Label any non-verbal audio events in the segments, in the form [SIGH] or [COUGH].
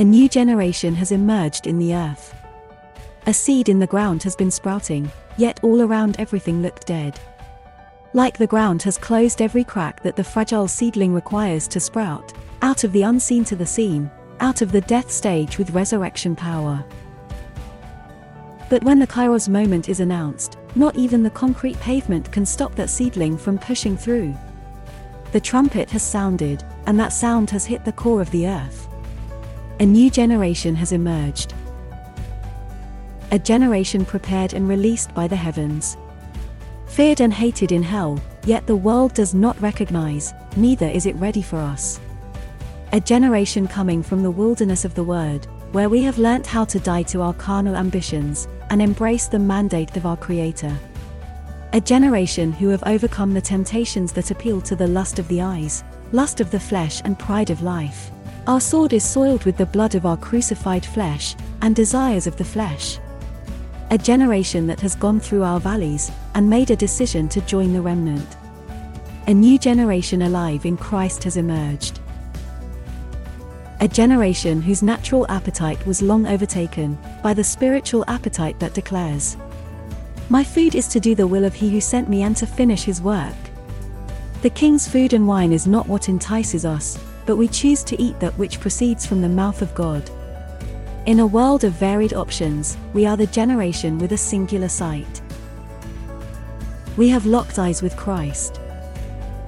A new generation has emerged in the earth. A seed in the ground has been sprouting, yet all around everything looked dead. Like the ground has closed every crack that the fragile seedling requires to sprout, out of the unseen to the seen, out of the death stage with resurrection power. But when the Kairos moment is announced, not even the concrete pavement can stop that seedling from pushing through. The trumpet has sounded, and that sound has hit the core of the earth. A new generation has emerged. A generation prepared and released by the heavens. Feared and hated in hell, yet the world does not recognize, neither is it ready for us. A generation coming from the wilderness of the Word, where we have learnt how to die to our carnal ambitions, and embrace the mandate of our Creator. A generation who have overcome the temptations that appeal to the lust of the eyes, lust of the flesh, and pride of life. Our sword is soiled with the blood of our crucified flesh, and desires of the flesh. A generation that has gone through our valleys, and made a decision to join the remnant. A new generation alive in Christ has emerged. A generation whose natural appetite was long overtaken by the spiritual appetite that declares, My food is to do the will of he who sent me and to finish his work. The king's food and wine is not what entices us, but we choose to eat that which proceeds from the mouth of God. In a world of varied options, we are the generation with a singular sight. We have locked eyes with Christ,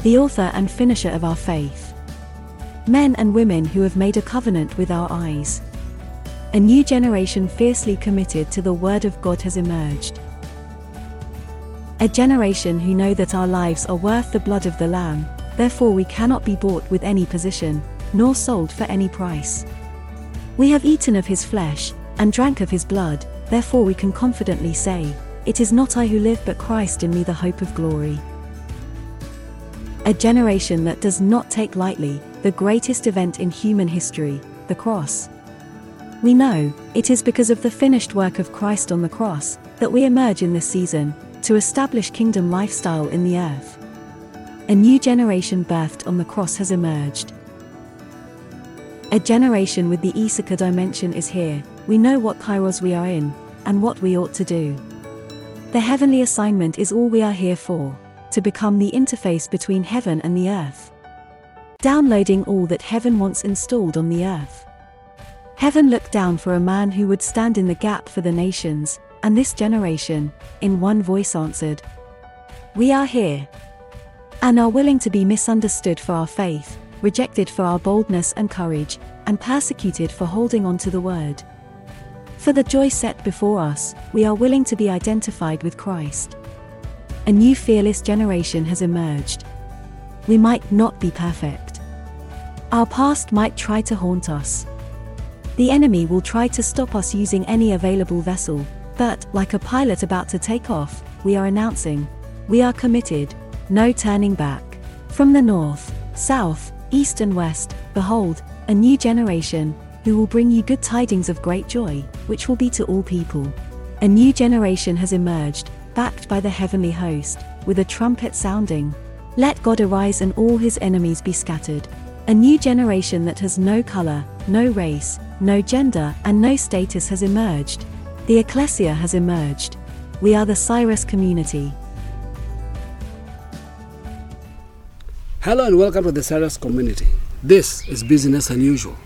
the author and finisher of our faith men and women who have made a covenant with our eyes. A new generation fiercely committed to the Word of God has emerged. A generation who know that our lives are worth the blood of the Lamb, therefore we cannot be bought with any position, nor sold for any price. We have eaten of his flesh, and drank of his blood, therefore we can confidently say, It is not I who live but Christ in me the hope of glory. A generation that does not take lightly the greatest event in human history, the cross. We know, it is because of the finished work of Christ on the cross, that we emerge in this season, to establish kingdom lifestyle in the earth. A new generation birthed on the cross has emerged. A generation with the Issachar dimension is here, we know what kairos we are in, and what we ought to do. The heavenly assignment is all we are here for to become the interface between heaven and the earth. Downloading all that heaven wants installed on the earth. Heaven looked down for a man who would stand in the gap for the nations, and this generation, in one voice answered, We are here. And are willing to be misunderstood for our faith, rejected for our boldness and courage, and persecuted for holding on to the word. For the joy set before us, we are willing to be identified with Christ a new fearless generation has emerged. We might not be perfect. Our past might try to haunt us. The enemy will try to stop us using any available vessel, but, like a pilot about to take off, we are announcing, we are committed, no turning back. From the north, south, east, and west, behold, a new generation, who will bring you good tidings of great joy, which will be to all people. A new generation has emerged, backed by the heavenly host, with a trumpet sounding. Let God arise and all his enemies be scattered. A new generation that has no color, no race, no gender, and no status has emerged. The ecclesia has emerged. We are the Cyrus community. Hello and welcome to the Cyrus community. This is Business Unusual.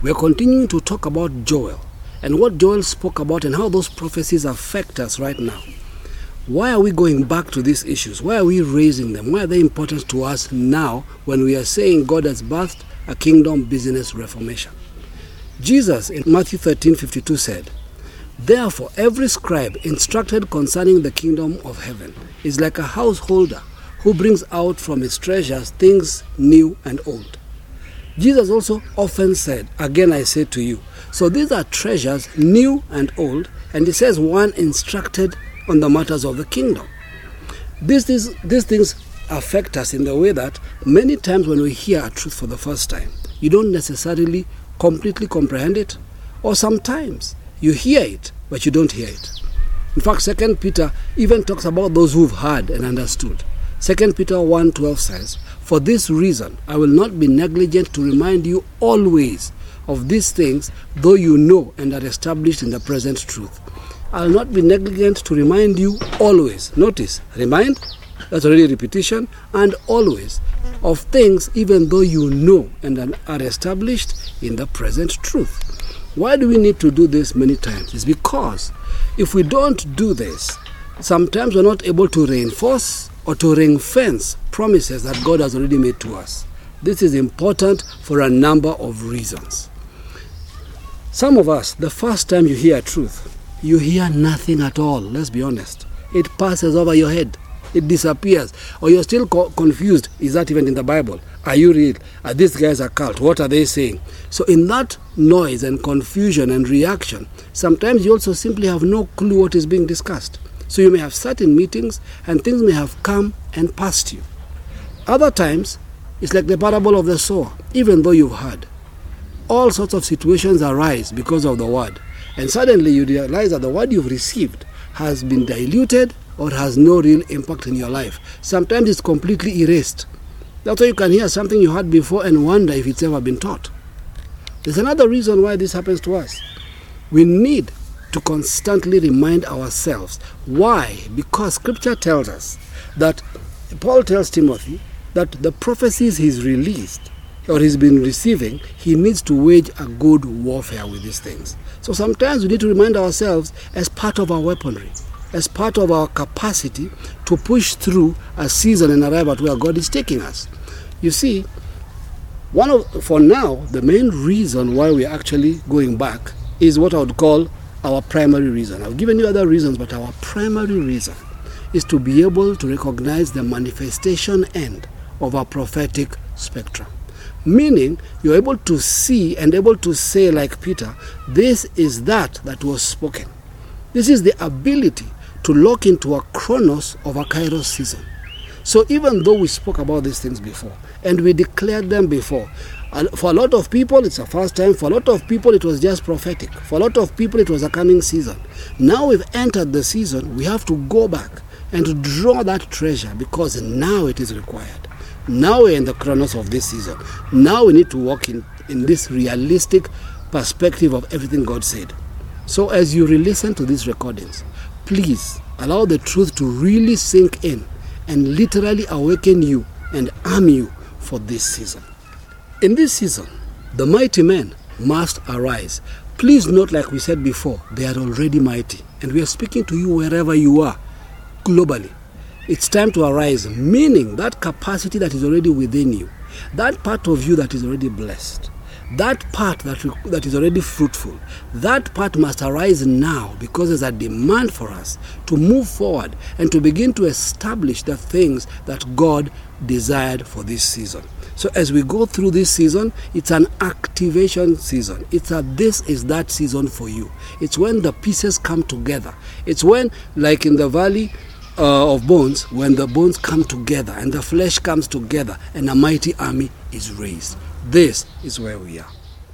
We are continuing to talk about Joel and what Joel spoke about and how those prophecies affect us right now. Why are we going back to these issues? Why are we raising them? Why are they important to us now when we are saying God has birthed a kingdom business reformation? Jesus in Matthew 13 52 said, Therefore, every scribe instructed concerning the kingdom of heaven is like a householder who brings out from his treasures things new and old. Jesus also often said, Again I say to you. So these are treasures new and old, and he says one instructed on the matters of the kingdom. These, these, these things affect us in the way that many times when we hear a truth for the first time, you don't necessarily completely comprehend it, or sometimes you hear it, but you don't hear it. In fact, Second Peter even talks about those who've heard and understood. Second Peter 1:12 says, "For this reason I will not be negligent to remind you always of these things, though you know and are established in the present truth. I'll not be negligent to remind you always. Notice, remind, that's already repetition, and always of things, even though you know and are established in the present truth. Why do we need to do this many times? It's because if we don't do this, sometimes we're not able to reinforce or to ring fence promises that God has already made to us. This is important for a number of reasons. Some of us, the first time you hear truth, you hear nothing at all, let's be honest. It passes over your head, it disappears, or you're still co- confused. Is that even in the Bible? Are you real? Are these guys a cult? What are they saying? So, in that noise and confusion and reaction, sometimes you also simply have no clue what is being discussed. So, you may have sat in meetings and things may have come and passed you. Other times, it's like the parable of the sower, even though you've heard. All sorts of situations arise because of the word. And suddenly you realize that the word you've received has been diluted or has no real impact in your life. Sometimes it's completely erased. That's why you can hear something you heard before and wonder if it's ever been taught. There's another reason why this happens to us. We need to constantly remind ourselves. Why? Because scripture tells us that Paul tells Timothy that the prophecies he's released or he's been receiving, he needs to wage a good warfare with these things. So sometimes we need to remind ourselves as part of our weaponry, as part of our capacity to push through a season and arrive at where God is taking us. You see, one of for now, the main reason why we're actually going back is what I would call our primary reason. I've given you other reasons, but our primary reason is to be able to recognize the manifestation end of our prophetic spectrum. Meaning, you're able to see and able to say, like Peter, this is that that was spoken. This is the ability to lock into a chronos of a kairos season. So, even though we spoke about these things before and we declared them before, for a lot of people, it's a first time. For a lot of people, it was just prophetic. For a lot of people, it was a coming season. Now we've entered the season, we have to go back and draw that treasure because now it is required. Now we're in the chronos of this season. Now we need to walk in, in this realistic perspective of everything God said. So as you re-listen to these recordings, please allow the truth to really sink in and literally awaken you and arm you for this season. In this season, the mighty men must arise. Please note, like we said before, they are already mighty. And we are speaking to you wherever you are, globally. It's time to arise, meaning that capacity that is already within you, that part of you that is already blessed, that part that, that is already fruitful, that part must arise now because there's a demand for us to move forward and to begin to establish the things that God desired for this season. So as we go through this season, it's an activation season. It's a this is that season for you. It's when the pieces come together. It's when, like in the valley, uh, of bones, when the bones come together and the flesh comes together and a mighty army is raised. This is where we are.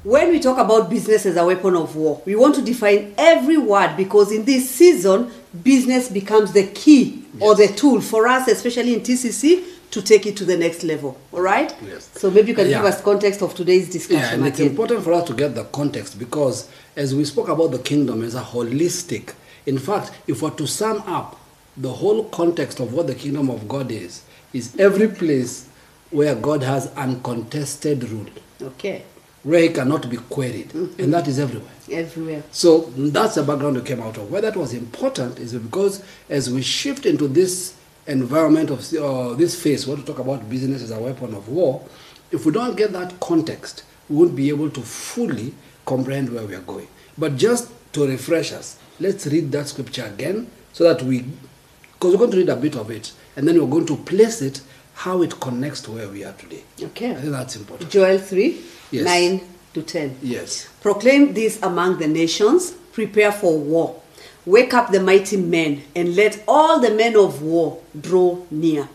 When we talk about business as a weapon of war, we want to define every word because in this season, business becomes the key or the tool for us, especially in TCC, to take it to the next level. All right? Yes. So maybe you can Yeah. give us context of today's discussion Yeah, and it's important for us to get the context because as we spoke about the kingdom as a holistic, in fact, if we're to sum up the whole context of what the kingdom of God is, is every place where God has uncontested rule, Okay. where he cannot be queried, mm-hmm. and that is everywhere. Everywhere. So that's the background we came out of. Why that was important is because as we shift into this environment of uh, this phase, where we talk about business as a weapon of war, if we don't get that context, we won't be able to fully comprehend where we are going. But just to refresh us, let's read that scripture again so that we, because we're going to read a bit of it, and then we're going to place it how it connects to where we are today. Okay. I think that's important. Joel 3, Yes. 9 to 10. Yes. Proclaim this among the nations, prepare for war. Wake up the mighty men, and let all the men of war draw near.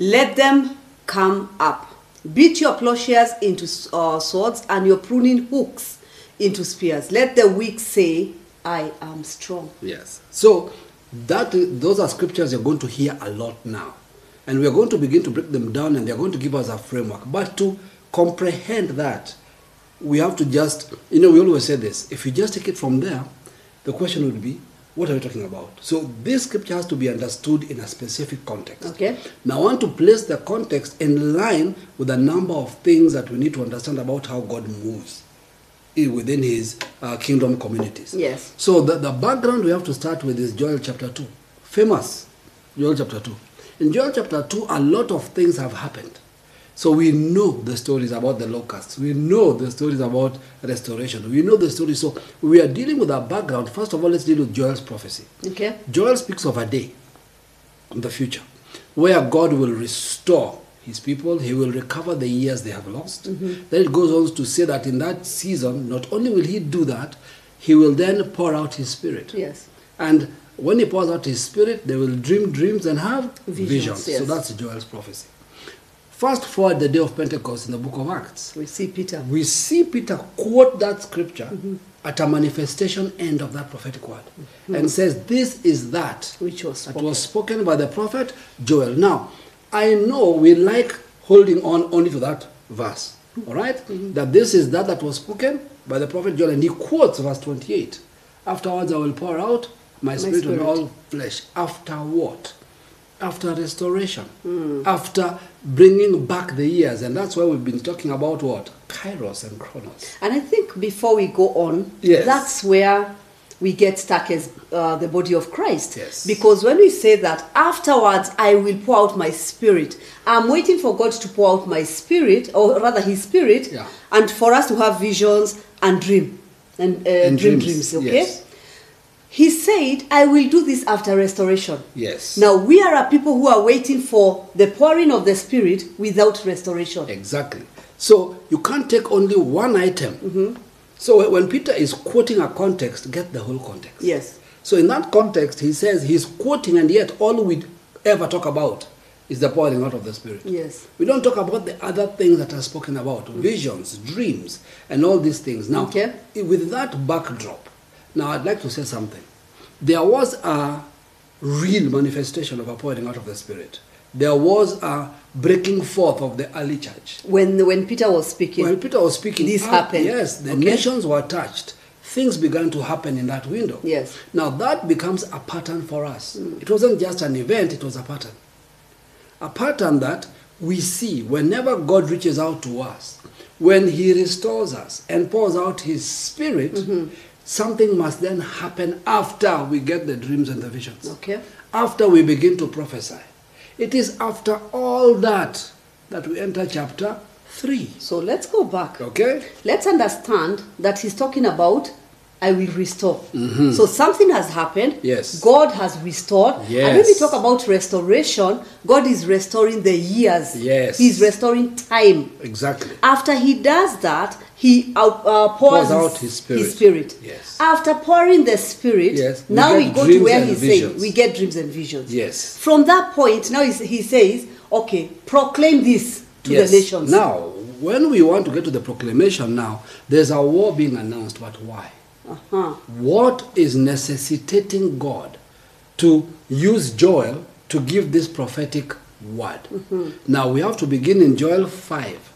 Let them come up. Beat your plowshares into uh, swords and your pruning hooks into spears. Let the weak say, I am strong. Yes. So that those are scriptures you're going to hear a lot now. And we're going to begin to break them down and they're going to give us a framework. But to comprehend that, we have to just, you know, we always say this. If you just take it from there, the question would be, what are we talking about? So this scripture has to be understood in a specific context. Okay. Now I want to place the context in line with a number of things that we need to understand about how God moves within his uh, kingdom communities. Yes. So the, the background we have to start with is Joel chapter 2. Famous Joel chapter 2. In Joel chapter 2, a lot of things have happened. So we know the stories about the locusts. We know the stories about restoration. We know the stories. So we are dealing with our background. First of all, let's deal with Joel's prophecy. Okay. Joel speaks of a day in the future where God will restore his people, he will recover the years they have lost. Mm-hmm. Then it goes on to say that in that season, not only will he do that, he will then pour out his spirit. Yes. And when he pours out his spirit, they will dream dreams and have Visions, visions. So that's Joel's prophecy. Fast forward the day of Pentecost in the book of Acts We see Peter. we see Peter quote that scripture mm-hmm. at a manifestation end of that prophetic word mm-hmm. and says, This is that Which was spoken. was spoken by the prophet Joel. Now, I know we like holding on only to that verse, mm-hmm. all right? That this is that that was spoken by the prophet Joel, and he quotes verse 28. Afterwards, I will pour out my spirit, spirit. on all flesh. After what? After restoration, Hmm. after bringing back the years, and that's why we've been talking about what Kairos and Chronos. And I think before we go on, Yes. that's where we get stuck as uh, the body of Christ. Yes. Because when we say that afterwards I will pour out my spirit, I'm waiting for God to pour out my spirit, or rather His spirit, Yeah. and for us to have visions and dream and, uh, And dream dreams, dreams. Okay. yes. He said, "I will do this after restoration." Yes. Now we are a people who are waiting for the pouring of the spirit without restoration. Exactly. So you can't take only one item. Mm-hmm. So when Peter is quoting a context, get the whole context. Yes. So in that context, he says he's quoting, and yet all we ever talk about is the pouring out of the Spirit. Yes. We don't talk about the other things that are spoken about visions, dreams, and all these things. Now, Okay. with that backdrop, now I'd like to say something. There was a real manifestation of a pouring out of the Spirit. There was a breaking forth of the early church. When when Peter was speaking, When Peter was speaking, This ah, happened. Yes, the Okay. nations were touched. Things began to happen in that window. Yes. Now that becomes a pattern for us. It wasn't just an event, it was a pattern. A pattern that we see whenever God reaches out to us, when He restores us and pours out His Spirit, Mm-hmm. Something must then happen after we get the dreams and the visions. Okay. After we begin to prophesy. It is after all that that we enter chapter 3. so let's go back. Okay? Let's understand that he's talking about I will restore. So something has happened. Mm-hmm. Yes. God has restored. And when we talk about restoration, God is restoring the years. Yes. He's restoring time. Exactly. After he does that, he out, uh, pours, Pours out his spirit. spirit. Yes. After pouring the spirit, Yes, we now we, go to where he's saying we get dreams and visions. Yes. From that point, now he says, okay, proclaim this to yes. the nations. Now, when we want to get to the proclamation now, there's a war being announced, but why? Uh-huh. What is necessitating God to use Joel to give this prophetic word? Mm-hmm. Now, we have to begin in Joel 5,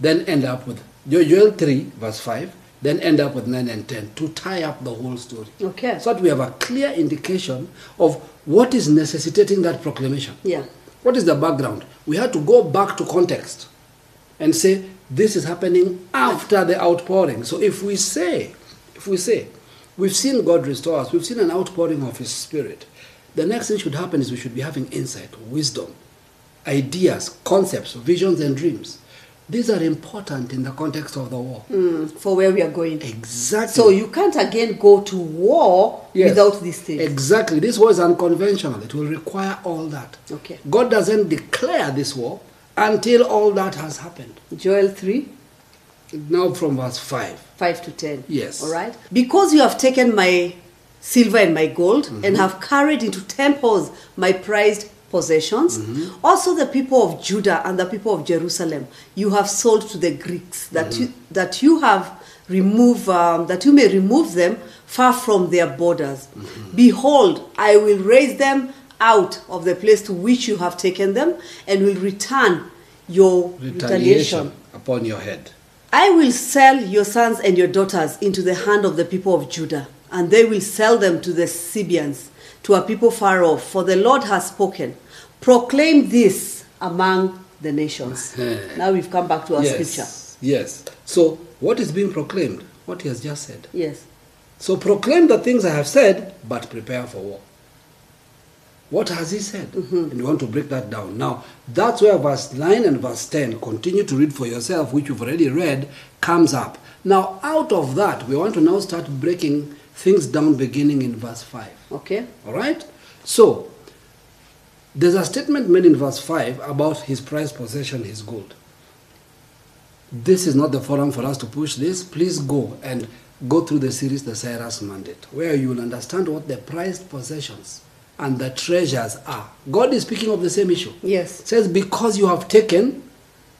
then end up with Joel 3, verse 5, then end up with 9 and 10 to tie up the whole story. Okay. So that we have a clear indication of what is necessitating that proclamation. Yeah. What is the background? We had to go back to context and say this is happening after the outpouring. So if we say, if we say, we've seen God restore us, we've seen an outpouring of His Spirit, the next thing should happen is we should be having insight, wisdom, ideas, concepts, visions, and dreams. These are important in the context of the war. Mm, for where we are going. Exactly. So you can't again go to war Yes. without these things. Exactly. This war is unconventional. It will require all that. Okay. God doesn't declare this war until all that has happened. Joel 3, Now from verse 5. 5 to 10. Yes. All right. Because you have taken my silver and my gold Mm-hmm. and have carried into temples my prized possessions, Mm-hmm. also the people of Judah and the people of Jerusalem you have sold to the Greeks, that Mm-hmm. you that you have removed um, that you may remove them far from their borders. Mm-hmm. Behold, I will raise them out of the place to which you have taken them, and will return your Retaliation retaliation upon your head. I will sell your sons and your daughters into the hand of the people of Judah, and they will sell them to the Sabeans, to a people far off, for the Lord has spoken. Proclaim this among the nations. Now we've come back to our scripture. yes. Yes. So, what is being proclaimed? What he has just said. Yes. So, proclaim the things I have said, but prepare for war. What has he said? Mm-hmm. And you want to break that down. Now, that's where verse 9 and verse 10, continue to read for yourself, which you've already read, comes up. Now, out of that, we want to now start breaking things down beginning in verse 5. Okay. All right? So, there's a statement made in verse 5 about his prized possession, his gold. This is not the forum for us to push this. Please go and go through the series, The Cyrus Mandate, where you will understand what the prized possessions and the treasures are. God is speaking of the same issue. Yes. Says, Because you have taken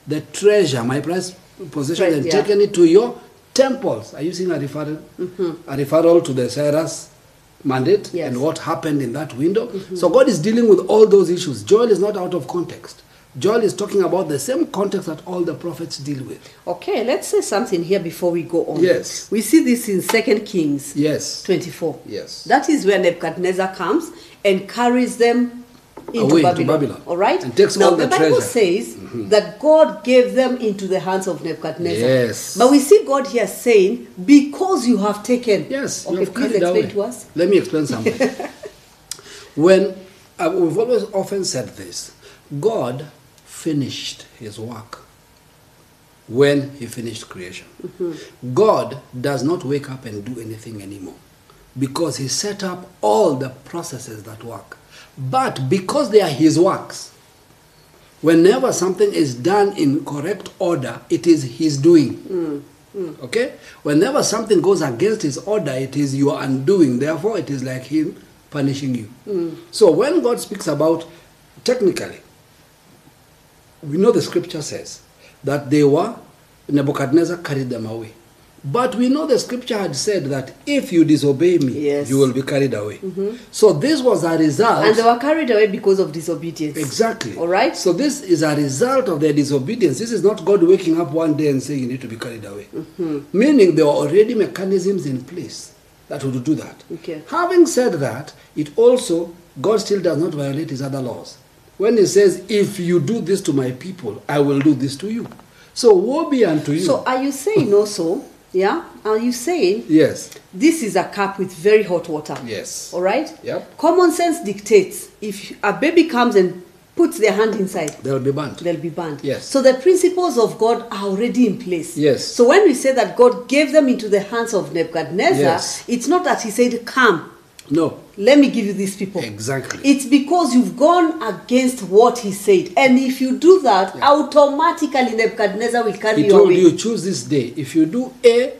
the treasure, my prized possession, Right, and yeah. taken it to your temples. Are you seeing a referral, mm-hmm. a referral to the Cyrus mandate Yes. and what happened in that window? Mm-hmm. So God is dealing with all those issues. Joel is not out of context. Joel is talking about the same context that all the prophets deal with. Okay, let's say something here before we go on. Yes. We see this in Second Kings Yes. 24. Yes. That is where Nebuchadnezzar comes and carries them into Away to Babylon. Babylon. All right? And takes now, all the Bible treasure. Mm-hmm. says that God gave them into the hands of Nebuchadnezzar. Yes. But we see God here saying, because you have taken. Yes, you Okay, please explain to us. Let me explain something. [LAUGHS] when uh, we've always often said this, God finished His work when He finished creation. God does not wake up and do anything anymore because He set up all the processes that work. But because they are His works, whenever something is done in correct order, it is His doing. Okay? Whenever something goes against His order, it is your undoing. Therefore, it is like Him punishing you. So, when God speaks about, technically, we know the scripture says that they were, Nebuchadnezzar carried them away. But we know the scripture had said that if you disobey me, Yes. you will be carried away. So, this was a result. And they were carried away because of disobedience. Exactly. All right? So this is a result of their disobedience. This is not God waking up one day and saying you need to be carried away. Mm-hmm. Meaning there were already mechanisms in place that would do that. Okay. Having said that, it also God still does not violate his other laws. When he says, If you do this to my people, I will do this to you. So woe be unto you. So are you saying also, yeah? Are you saying yes. this is a cup with very hot water? Yes. All right? Yep. Common sense dictates if a baby comes and puts their hand inside, They'll be burnt. they'll be burned. Yes. So the principles of God are already in place. Yes. So when we say that God gave them into the hands of Nebuchadnezzar, Yes. it's not that he said, Come, No. let me give you these people. Exactly. It's because you've gone against what he said. And if you do that, automatically Nebuchadnezzar will carry He you told away. you choose this day. If you do A,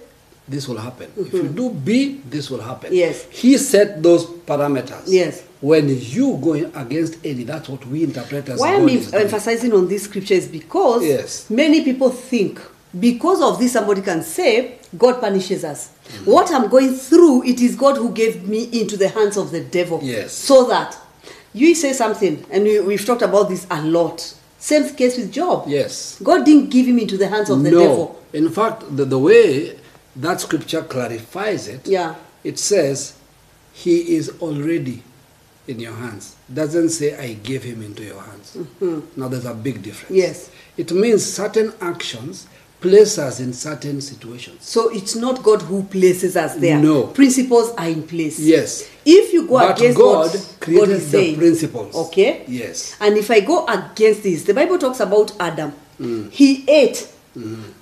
this will happen. If you do B, this will happen. Mm-hmm. Yes. He set those parameters. Yes. When you go against any, that's what we interpret as Why God I'm emphasizing on this scripture is because Yes. many people think because of this somebody can say God punishes us. Mm-hmm. What I'm going through, it is God who gave me into the hands of the devil. Yes. So that you say something, and we, we've talked about this a lot. Same case with Job. Yes. God didn't give him into the hands of the no. devil. In fact, the, the way that scripture clarifies it, Yeah. it says, He is already in your hands. Doesn't say, I gave him into your hands. Now, there's a big difference. Mm-hmm. Yes. It means certain actions place us in certain situations. So it's not God who places us there. No. Principles are in place. Yes. If you go But against God what created God is the saying, principles. Okay. Yes. And if I go against this, the Bible talks about Adam. Mm. He ate.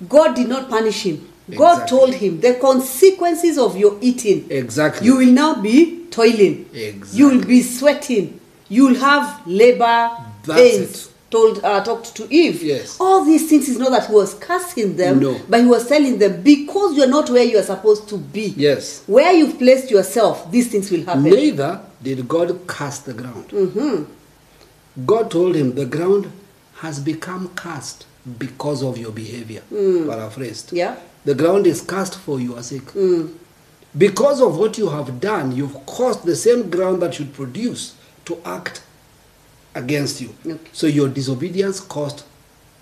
God did not punish him. God Exactly. told him the consequences of your eating. Exactly. You will now be toiling. Exactly. You will be sweating. You will have labor That's pains. it. Told uh, talked to Eve. Yes. All these things is not that he was cursing them, No. but he was telling them because you are not where you are supposed to be. Yes. Where you've placed yourself, these things will happen. Neither did God cast the ground. Mm-hmm. God told him, The ground has become cast because of your behavior. Mm. Paraphrased. Yeah. The ground is cast for your sake. Mm. Because of what you have done, you've caused the same ground that should produce to act against you. Okay. So your disobedience caused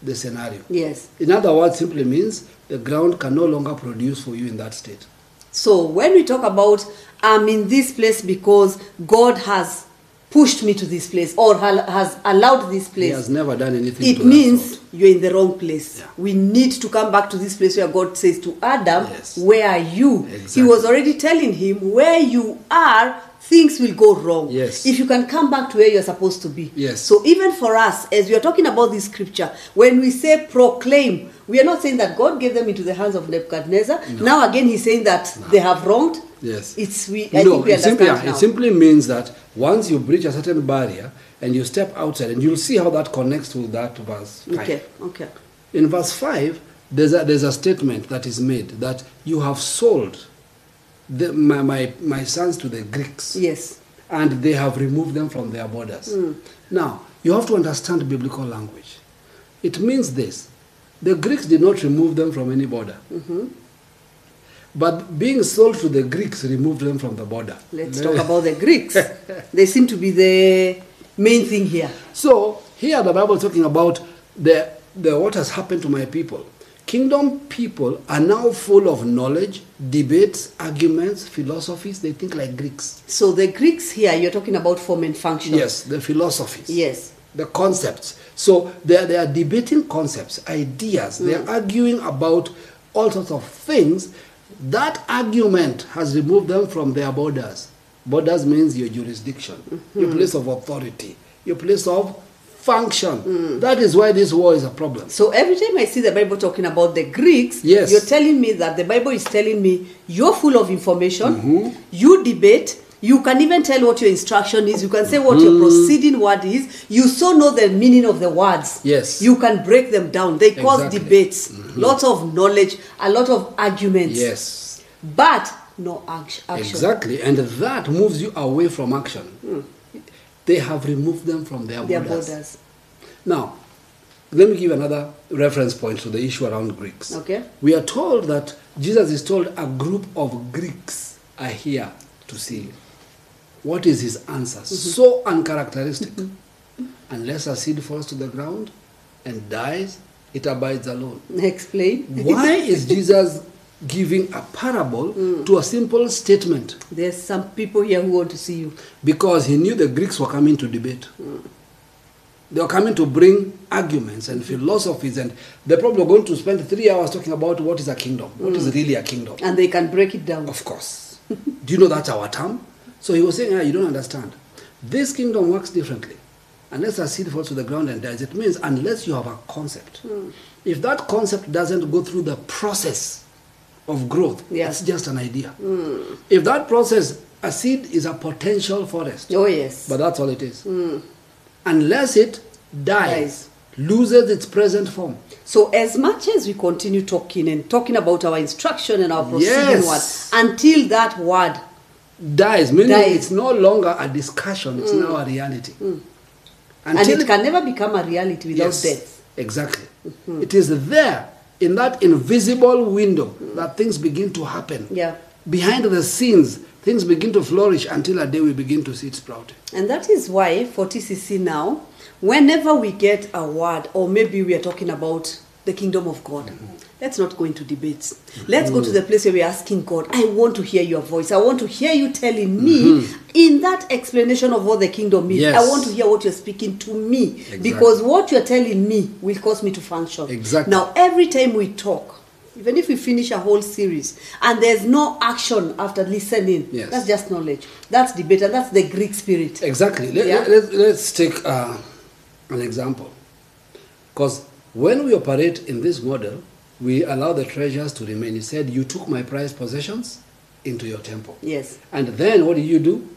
the scenario. Yes. In other words, simply means the ground can no longer produce for you in that state. So when we talk about I'm in this place because God has pushed me to this place or has allowed this place. He has never done anything. it means you're in the wrong place. Yeah. We need to come back to this place where God says to Adam, Yes. Where are you? He was already telling him, Where you are, things will go wrong. Yes. If you can come back to where you're supposed to be. Yes. So even for us, as we are talking about this scripture, when we say proclaim, we are not saying that God gave them into the hands of Nebuchadnezzar. Now again, he's saying that they have wronged. Yes. It's we. I no, think we it simply, understand yeah, now. it simply means that once you breach a certain barrier and you step outside, and you'll see how that connects to that verse. five. Okay. Okay. In verse 5, there's a, there's a statement that is made that you have sold the, my, my, my sons to the Greeks Yes. and they have removed them from their borders. Hmm. Now, you have to understand biblical language. It means this the Greeks did not remove them from any border. Mm-hmm. But being sold to the Greeks removed them from the border. Let's talk about the Greeks. [LAUGHS] they seem to be the main thing here. So here the Bible is talking about the, the what has happened to my people. Kingdom people are now full of knowledge, debates, arguments, philosophies. They think like Greeks. So the Greeks here, you're talking about form and function. Yes, the philosophies. Yes. The concepts. So they are, they are debating concepts, ideas. They are mm. arguing about all sorts of things. That argument has removed them from their borders. Borders means your jurisdiction, your mm-hmm. place of authority, your place of function. Hmm. That is why this war is a problem. So every time I see the Bible talking about the Greeks, Yes. you're telling me that the Bible is telling me you're full of information, Mm-hmm. you debate, you can even tell what your instruction is, you can say what your mm. proceeding word is, you so know the meaning of the words. Yes. You can break them down. They cause Exactly. debates, mm-hmm. lots of knowledge, a lot of arguments. Yes. But no action. Exactly. And that moves you away from action. Hmm. They have removed them from their, Their borders. borders. Now, let me give another reference point to the issue around Greeks. Okay. We are told that Jesus is told a group of Greeks are here to see you. What is his answer? Mm-hmm. So uncharacteristic. Mm-hmm. Unless a seed falls to the ground and dies, it abides alone. Explain. Why [LAUGHS] is Jesus giving a parable to a simple statement? There's some people here who want to see you. Because he knew the Greeks were coming to debate. They were coming to bring arguments and philosophies, and they probably were going to spend three hours talking about what is a kingdom, what is really a kingdom. And they can break it down. Of course. [LAUGHS] Do you know that's our term? So he was saying, ah, you don't understand. This kingdom works differently. Unless a seed falls to the ground and dies, it means unless you have a concept. If that concept doesn't go through the process of growth, Yeah. it's just an idea. Hmm. If that process, a seed is a potential forest. Oh, yes. But that's all it is. Hmm. Unless it dies, Dies. loses its present form. So as much as we continue talking and talking about our instruction and our proceeding Yes. word, until that word, Dies, meaning Dies. it's no longer a discussion, it's hmm. now a reality. and it can never become a reality without Yes, death. Exactly. It is there, in that invisible window, that things begin to happen. Yeah. Behind the scenes, things begin to flourish until a day we begin to see it sprout. And that is why for TCC now, whenever we get a word, or maybe we are talking about the kingdom of God, Mm-hmm. Let's not go into debates. Let's go to the place where we're asking God, I want to hear your voice. I want to hear you telling me in that explanation of what the kingdom is. Mm-hmm. Yes. I want to hear what you're speaking to me. Exactly. Because what you're telling me will cause me to function. Exactly. Now, every time we talk, even if we finish a whole series and there's no action after listening, Yes. that's just knowledge. That's debate, and that's the Greek spirit. Exactly. Let, Yeah. let, us take uh, an example. Because when we operate in this model, we allow the treasures to remain. He said, You took my prized possessions into your temple. Yes. And then what did you do?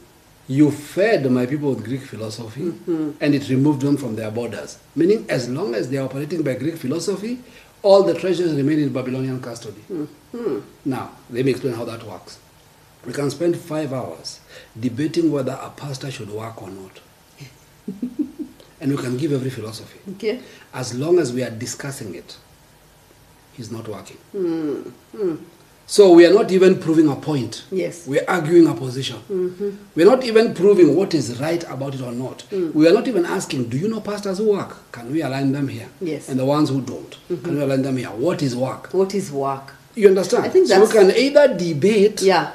You fed my people with Greek philosophy Mm-hmm. and it removed them from their borders. Meaning, as long as they are operating by Greek philosophy, all the treasures remain in Babylonian custody. Mm-hmm. Now, let me explain how that works. We can spend five hours debating whether a pastor should work or not. [LAUGHS] and we can give every philosophy. Okay. As long as we are discussing it, he's not working. So we are not even proving a point. Yes. We are arguing a position. Mm-hmm. We're not even proving what is right about it or not. Mm. We are not even asking, do you know pastors who work? Can we align them here? Yes. And the ones who don't, can mm-hmm. we align them here? What is work? What is work? You understand? I think so we can either debate Yeah.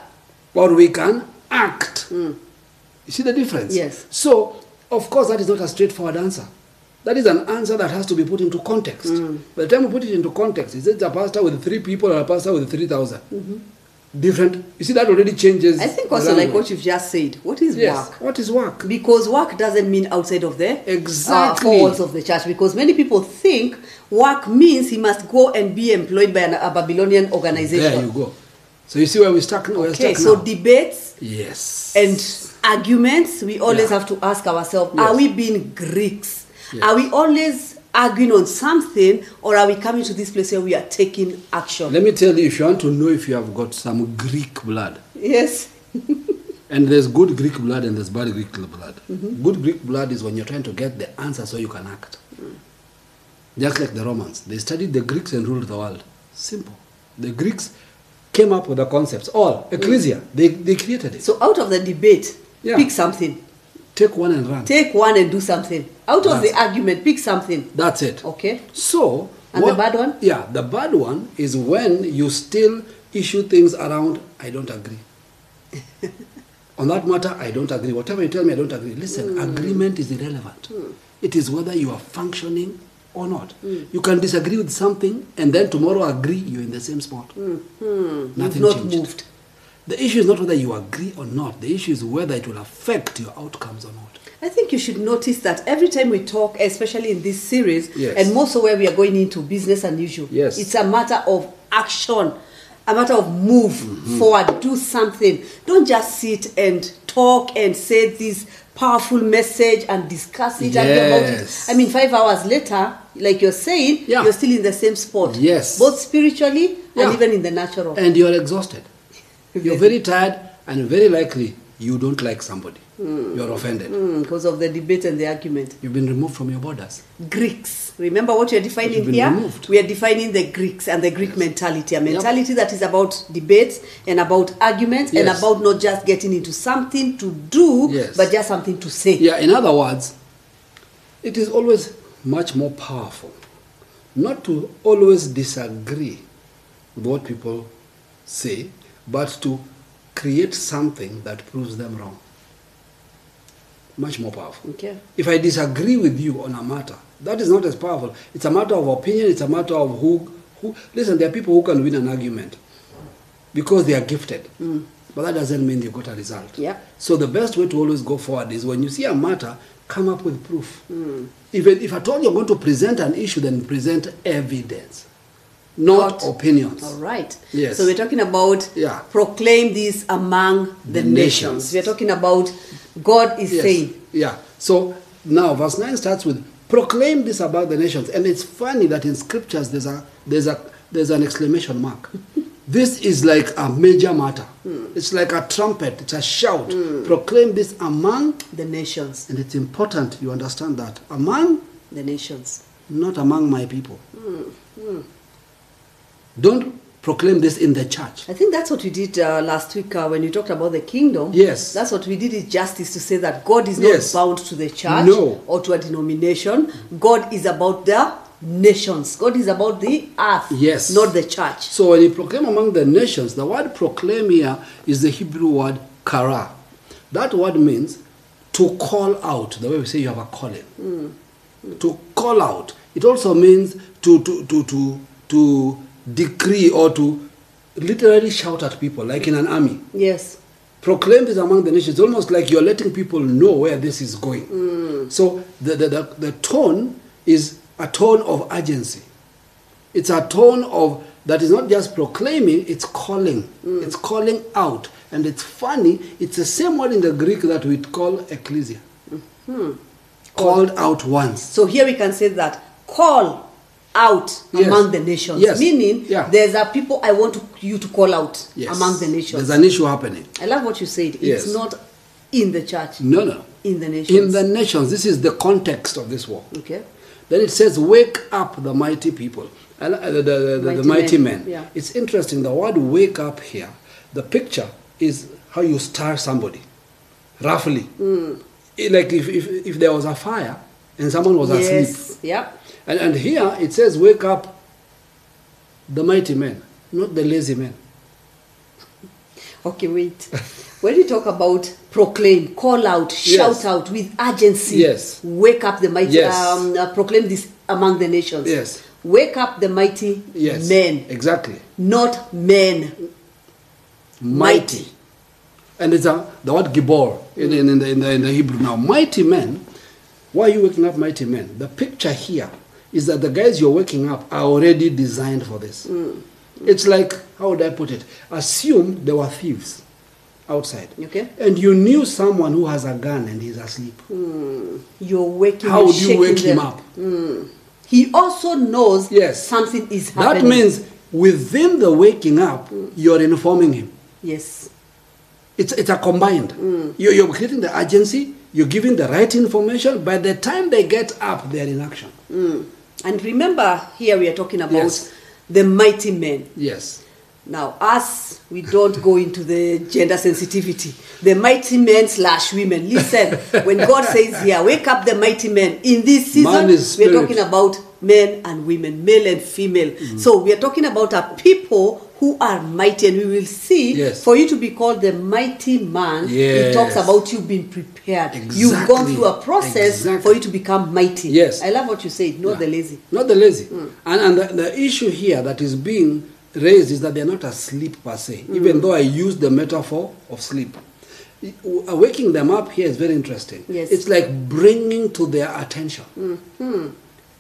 or we can act. Mm. You see the difference? Yes. So, of course, that is not a straightforward answer. That is an answer that has to be put into context. By the time we put it into context, is it a pastor with three people or a pastor with 3,000? Different. You see, that already changes. Mm-hmm. I think also like what you've just said. What is Yes. work? What is work? Because work doesn't mean outside of the Exactly. uh, walls of the church. Because many people think work means he must go and be employed by an, a Babylonian organization. There you go. So you see where we stuck, Okay, stuck so now? debates yes. and arguments, we always Yeah. have to ask ourselves: Yes. Are we being Greeks? Yes. Are we always arguing on something, or are we coming to this place where we are taking action? Let me tell you, if you want to know if you have got some Greek blood, yes. [LAUGHS] And there's good Greek blood and there's bad Greek blood. Mm-hmm. Good Greek blood is when you're trying to get the answer so you can act. Mm. Just like the Romans. They studied the Greeks and ruled the world. Simple. The Greeks came up with the concepts. All. Ecclesia. They, they created it. So out of the debate, Yeah. pick something. Take one and run. Take one and do something. Out of the argument, pick something. That's it. Okay. So. And the bad one? Yeah. The bad one is when you still issue things around, I don't agree. [LAUGHS] On that matter, I don't agree. Whatever you tell me, I don't agree. Listen, Hmm. agreement is irrelevant. It is whether you are functioning or not. Hmm. You can disagree with something and then tomorrow agree you're in the same spot. Hmm. You've Nothing not changed. moved. The issue is not whether you agree or not. The issue is whether it will affect your outcomes or not. I think you should notice that every time we talk, especially in this series, Yes. and more so where we are going into business unusual, Yes. it's a matter of action, a matter of move Mm-hmm. forward, do something. Don't just sit and talk and say this powerful message and discuss it and hear about it. I mean, five hours later, like you're saying, Yeah. you're still in the same spot. Yes. Both spiritually Yeah. and even in the natural. And you're exhausted. You're very tired and very likely you don't like somebody. Hmm. You're offended. Hmm, because of the debate and the argument. You've been removed from your borders. Greeks. Remember what you're defining here? removed. We are defining the Greeks and the Greek mentality. A mentality that is about debates and about arguments and about not just getting into something to do, Yes. but just something to say. Yeah, in other words, it is always much more powerful not to always disagree with what people say, but to create something that proves them wrong. Much more powerful. Okay. If I disagree with you on a matter, that is not as powerful. It's a matter of opinion, it's a matter of who, who listen, there are people who can win an argument because they are gifted. Mm. But that doesn't mean you got a result. Yeah. So the best way to always go forward is when you see a matter, come up with proof. Mm. Even if at all you're going to present an issue, then present evidence, not, opinions. All right. Yes. So we're talking about Yeah. proclaim this among the, The nations. nations. We're talking about God is Yes. saying. Yeah. So now verse 9 starts with proclaim this about the nations. And it's funny that in scriptures there's a there's a there's an exclamation mark. [LAUGHS] this is like a major matter. Hmm. It's like a trumpet, it's a shout. Hmm. Proclaim this among The nations. and it's important you understand that. Among The nations. not among my people. Hmm. Don't proclaim this in the church. I think that's what we did uh, last week uh, when we talked about the kingdom. Yes. That's what we did is justice to say that God is not Yes. bound to the church No. or to a denomination. God is about the nations. God is about the earth. Yes. Not the church. So when you proclaim among the nations, the word proclaim here is the Hebrew word kara. That word means to call out, the way we say you have a calling. To call out. It also means to, to, to, to, to decree or to literally shout at people, like in an army. Yes. Proclaim this among the nations. Almost like you're letting people know where this is going. Mm. So the, the, the, the tone is a tone of urgency. It's a tone of that is not just proclaiming, it's calling. Mm. It's calling out. And it's funny, it's the same word in the Greek that we call ecclesia. Mm-hmm. Called out once. So here we can say that call out Yes. among the nations. Yes. Meaning Yeah. there's a people I want you to call out Yes. among the nations. There's an issue happening. I love what you said. Yes. It's not in the church. No, no. In the nations. In the nations, this is the context of this war. Okay. Then it says, Wake up the mighty people, uh, the, the, the, the Mighty mighty men, men. yeah. It's interesting, the word wake up here, the picture is how you stir somebody, roughly. It- Like if, if, if there was a fire and someone was asleep. Yes. And, and here it says, Wake up the mighty men, not the lazy men. [LAUGHS] Okay, wait. when you talk about proclaim, call out, shout Yes. out with urgency, Yes. wake up the mighty, Yes. um, uh, proclaim this among the nations. Yes. Wake up the mighty Yes. men, Exactly. not men. mighty. And it's a, the word Gibor in, in, in, the, in, the, in the Hebrew. Now, mighty men, why are you waking up mighty men? The picture here is that the guys you're waking up are already designed for this. Mm. It's like, how would I put it? Assume there were thieves outside. Okay. And you knew someone who has a gun and he's asleep. Mm. You're waking up. How would you wake him them. up? Mm. He also knows Yes. something is happening. That means within the waking up, you're informing him. yes. It's, it's a combined. You're, you're creating the urgency, you're giving the right information. By the time they get up, they're in action. And remember, here we are talking about Yes. the mighty men. Yes. Now, us, we don't go into the gender sensitivity. The mighty men slash women. Listen, [LAUGHS] when God says here, wake up the mighty men. In this season, we're. Talking about men and women, male and female. So we are talking about a people who are mighty, and we will see. Yes. For you to be called the mighty man, it talks about you being prepared. You've gone through a process Exactly. for you to become mighty. Yes. I love what you said. Not the lazy. Not the lazy. Hmm. And, and the, the issue here that is being raised is that they're not asleep per se, hmm. even though I use the metaphor of sleep. Uh, Waking them up here is very interesting. Yes. It's like bringing to their attention. Hmm.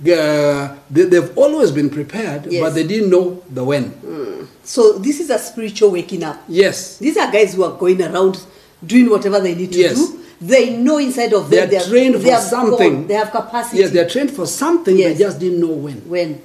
Uh, they, they've always been prepared, Yes. but they didn't know the when. So this is a spiritual waking up. Yes. These are guys who are going around doing whatever they need to Yes. do. They know inside of They them are trained they for something. gone, they have capacity. Yes, they're trained for something, Yes. they just didn't know when. when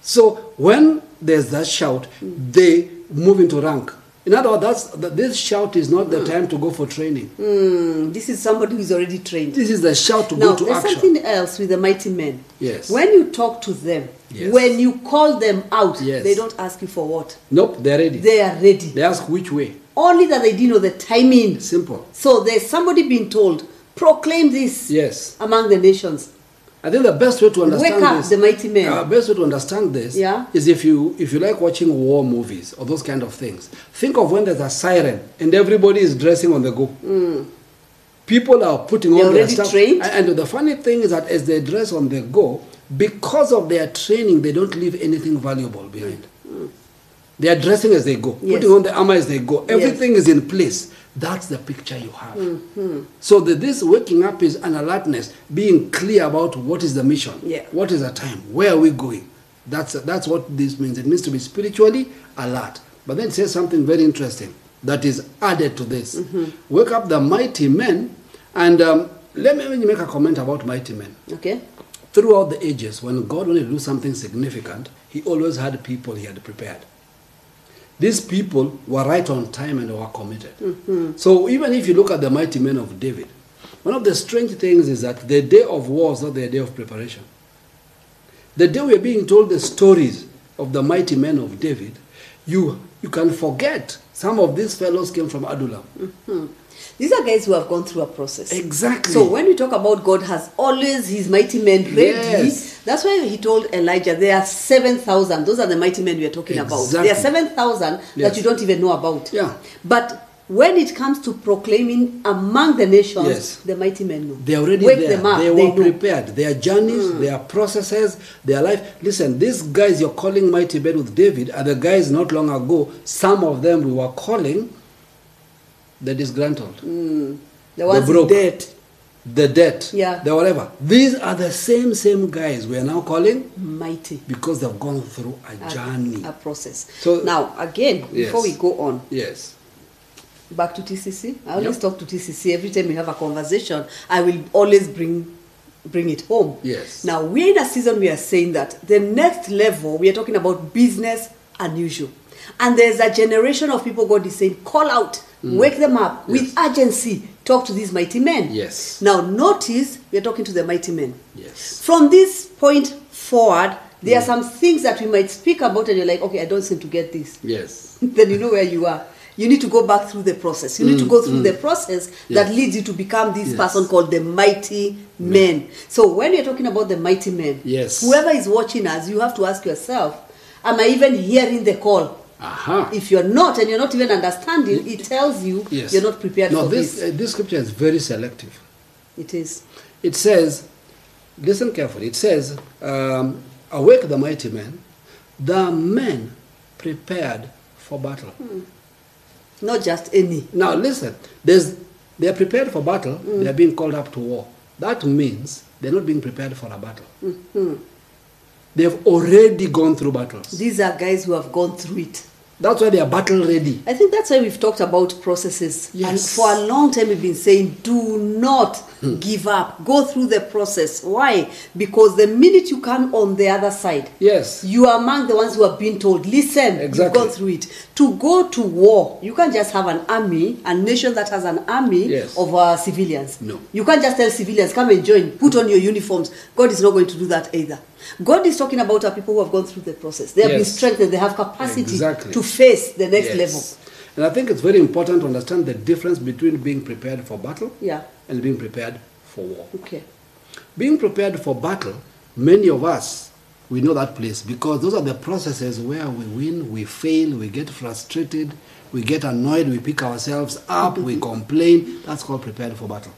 So when there's that shout, they move into rank. In other words, that's, that this shout is not the time to go for training. mm, this is somebody who is already trained. This is the shout to Now go to there's action. something else with the mighty men. Yes. When you talk to them, Yes. when you call them out, Yes. they don't ask you for what. Nope, they're ready. They are ready. They ask which way. Only that they didn't know the timing. Simple. So there's somebody being told, proclaim this Yes. among the nations. I think the best way to understand Wake up this, the mighty men. Uh, best way to understand this Yeah. is if you if you like watching war movies or those kind of things. Think of when there's a siren and everybody is dressing on the go. People are putting They're on their stuff. trained? And the funny thing is that as they dress on the go, because of their training, they don't leave anything valuable behind. They are dressing as they go, Yes. putting on the armor as they go. Everything is in place. That's the picture you have. Mm-hmm. So the, this waking up is an alertness, being clear about what is the mission, Yeah. what is the time, where are we going. That's that's what this means. It means to be spiritually alert. But then it says something very interesting that is added to this. Mm-hmm. Wake up the mighty men, and um, let me make a comment about mighty men Okay? throughout the ages, when God wanted to do something significant, He always had people He had prepared. These people were right on time and were committed. Mm-hmm. So even if you look at the mighty men of David, one of the strange things is that the day of war is not the day of preparation. The day we are being told the stories of the mighty men of David, you, you can forget some of these fellows came from Adullam. Mm-hmm. These are guys who have gone through a process. Exactly. So when we talk about God has always his mighty men ready, Yes. that's why he told Elijah there are 7,000. Those are the mighty men we are talking about. Exactly. There are 7,000 that you don't even know about. Yeah. But when it comes to proclaiming among the nations, Yes. the mighty men know. They're already Wake there. them up. They they were know. Prepared. Their journeys, mm. their processes, their life. Listen, these guys you're calling mighty men with David are the guys not long ago. Some of them we were calling Mm. the disgruntled, The ones broke. dead. the dead, Yeah. the whatever. These are the same same guys we are now calling Mighty. because they've gone through a journey. A process. So- now, again, before Yes. we go on, yes. back to TCC. I always Yep. talk to TCC every time we have a conversation. I will always bring bring it home. Yes. Now we're in a season we are saying that the next level we are talking about business unusual, and there's a generation of people God is saying call out, Mm. wake them up with Mm. Urgency. Talk to these mighty men. Yes. Now notice we are talking to the mighty men. Yes. From this point forward, there are mm. some things that we might speak about, and you're like, okay, I don't seem to get this. [LAUGHS] Yes. then you know where you are. You need to go back through the process. You need to mm, go through the process that leads you to become this Yes. person called the mighty men. So when you're talking about the mighty men, Yes. whoever is watching us, you have to ask yourself, am I even hearing the call? Aha. If you're not and you're not even understanding, it tells you yes. you're not prepared no, for this, this. Uh, this scripture is very selective. It is. It says, listen carefully. It says, um, awake the mighty men, the men prepared for battle. Hmm. Not just any. Now listen, there's, they are prepared for battle, hmm. they are being called up to war. That means they're not being prepared for a battle. Hmm, They've already gone through battles. These are guys who have gone through it. That's why they are battle ready. I think that's why we've talked about processes. And Yes. for a long time, we've been saying, do not hmm. give up. Go through the process. Why? Because the minute you come on the other side, Yes. you are among the ones who have been told, listen, Exactly. you've gone through it. To go to war, you can't just have an army, a nation that has an army Yes. of uh, civilians. No. You can't just tell civilians, come and join, put on your uniforms. God is not going to do that either. God is talking about our people who have gone through the process. They have been strengthened, they have capacity Exactly. to face the next Yes. level. And I think it's very important to understand the difference between being prepared for battle Yeah. and being prepared for war. Okay. Being prepared for battle, many of us, we know that place because those are the processes where we win, we fail, we get frustrated, we get annoyed, we pick ourselves up, we [LAUGHS] complain. That's called prepared for battle.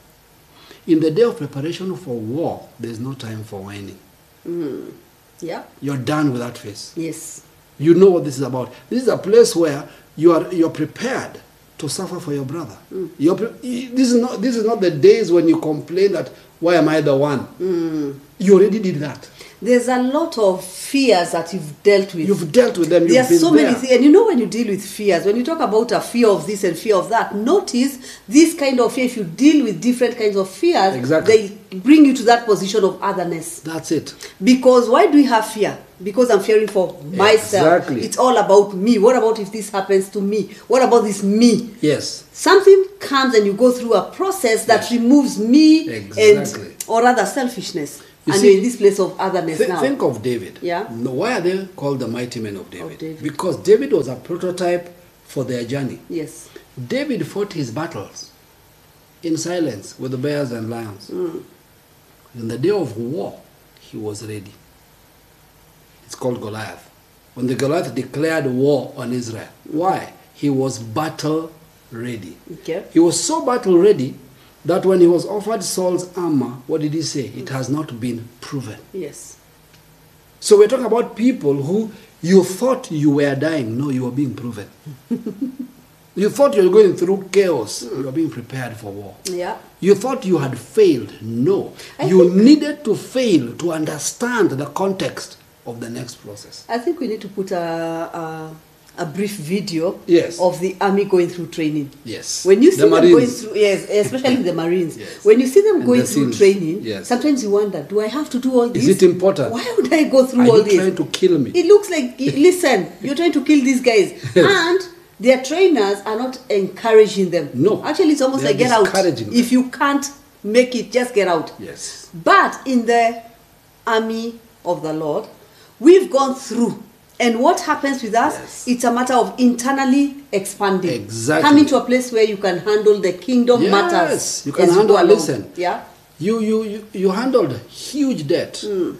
In the day of preparation for war, there's no time for whining. Mm. Yeah. You're done with that phase. Yes. You know what this is about. This is a place where you are you're prepared to suffer for your brother. Mm. You're pre- this is not this is not the days when you complain that why am I the one? Mm. You already did that. There's a lot of fears that you've dealt with. You've dealt with them. You've there are so there. many things, and you know when you deal with fears, when you talk about a fear of this and fear of that, notice this kind of fear. If you deal with different kinds of fears, Exactly. they bring you to that position of otherness. That's it. Because why do we have fear? Because I'm fearing for myself. Exactly. It's all about me. What about if this happens to me? What about this me? Yes. Something comes and you go through a process that Yes. removes me Exactly. and or rather selfishness. You and see, you're in this place of otherness Thi- now. think of David. Yeah. No, why are they called the mighty men of David? of David. Because David was a prototype for their journey. yes. David fought his battles in silence with the bears and lions. Mm. In the day of war, he was ready. It's called Goliath. When the Goliath declared war on Israel, why? He was battle ready. Okay. He was so battle ready that when he was offered Saul's armor, what did he say? It has not been proven. Yes. So we're talking about people who you thought you were dying. No, you were being proven. [LAUGHS] you thought you were going through chaos. You were being prepared for war. Yeah. You thought you had failed. No. I you needed to fail to understand the context of the next process. I think we need to put a, a, a brief video Yes. of the army going through training. Yes. When you see The them going through, yes, especially the [LAUGHS] Marines. Yes. When you see them And going the through SEALs. training, Yes. sometimes you wonder, do I have to do all this? Is it important? Why would I go through Are all you this? trying to kill me? It looks like, [LAUGHS] listen, you're trying to kill these guys. [LAUGHS] and their trainers are not encouraging them. No. Actually, it's almost They like get out. them. If you can't make it, just get out. Yes. But in the army of the Lord, we've gone through. And what happens with us? Yes. It's a matter of internally expanding. Exactly. Coming to a place where you can handle the kingdom Yes, matters. you can handle- along. listen. Yeah. You, you, you, you handled huge debt. Hmm.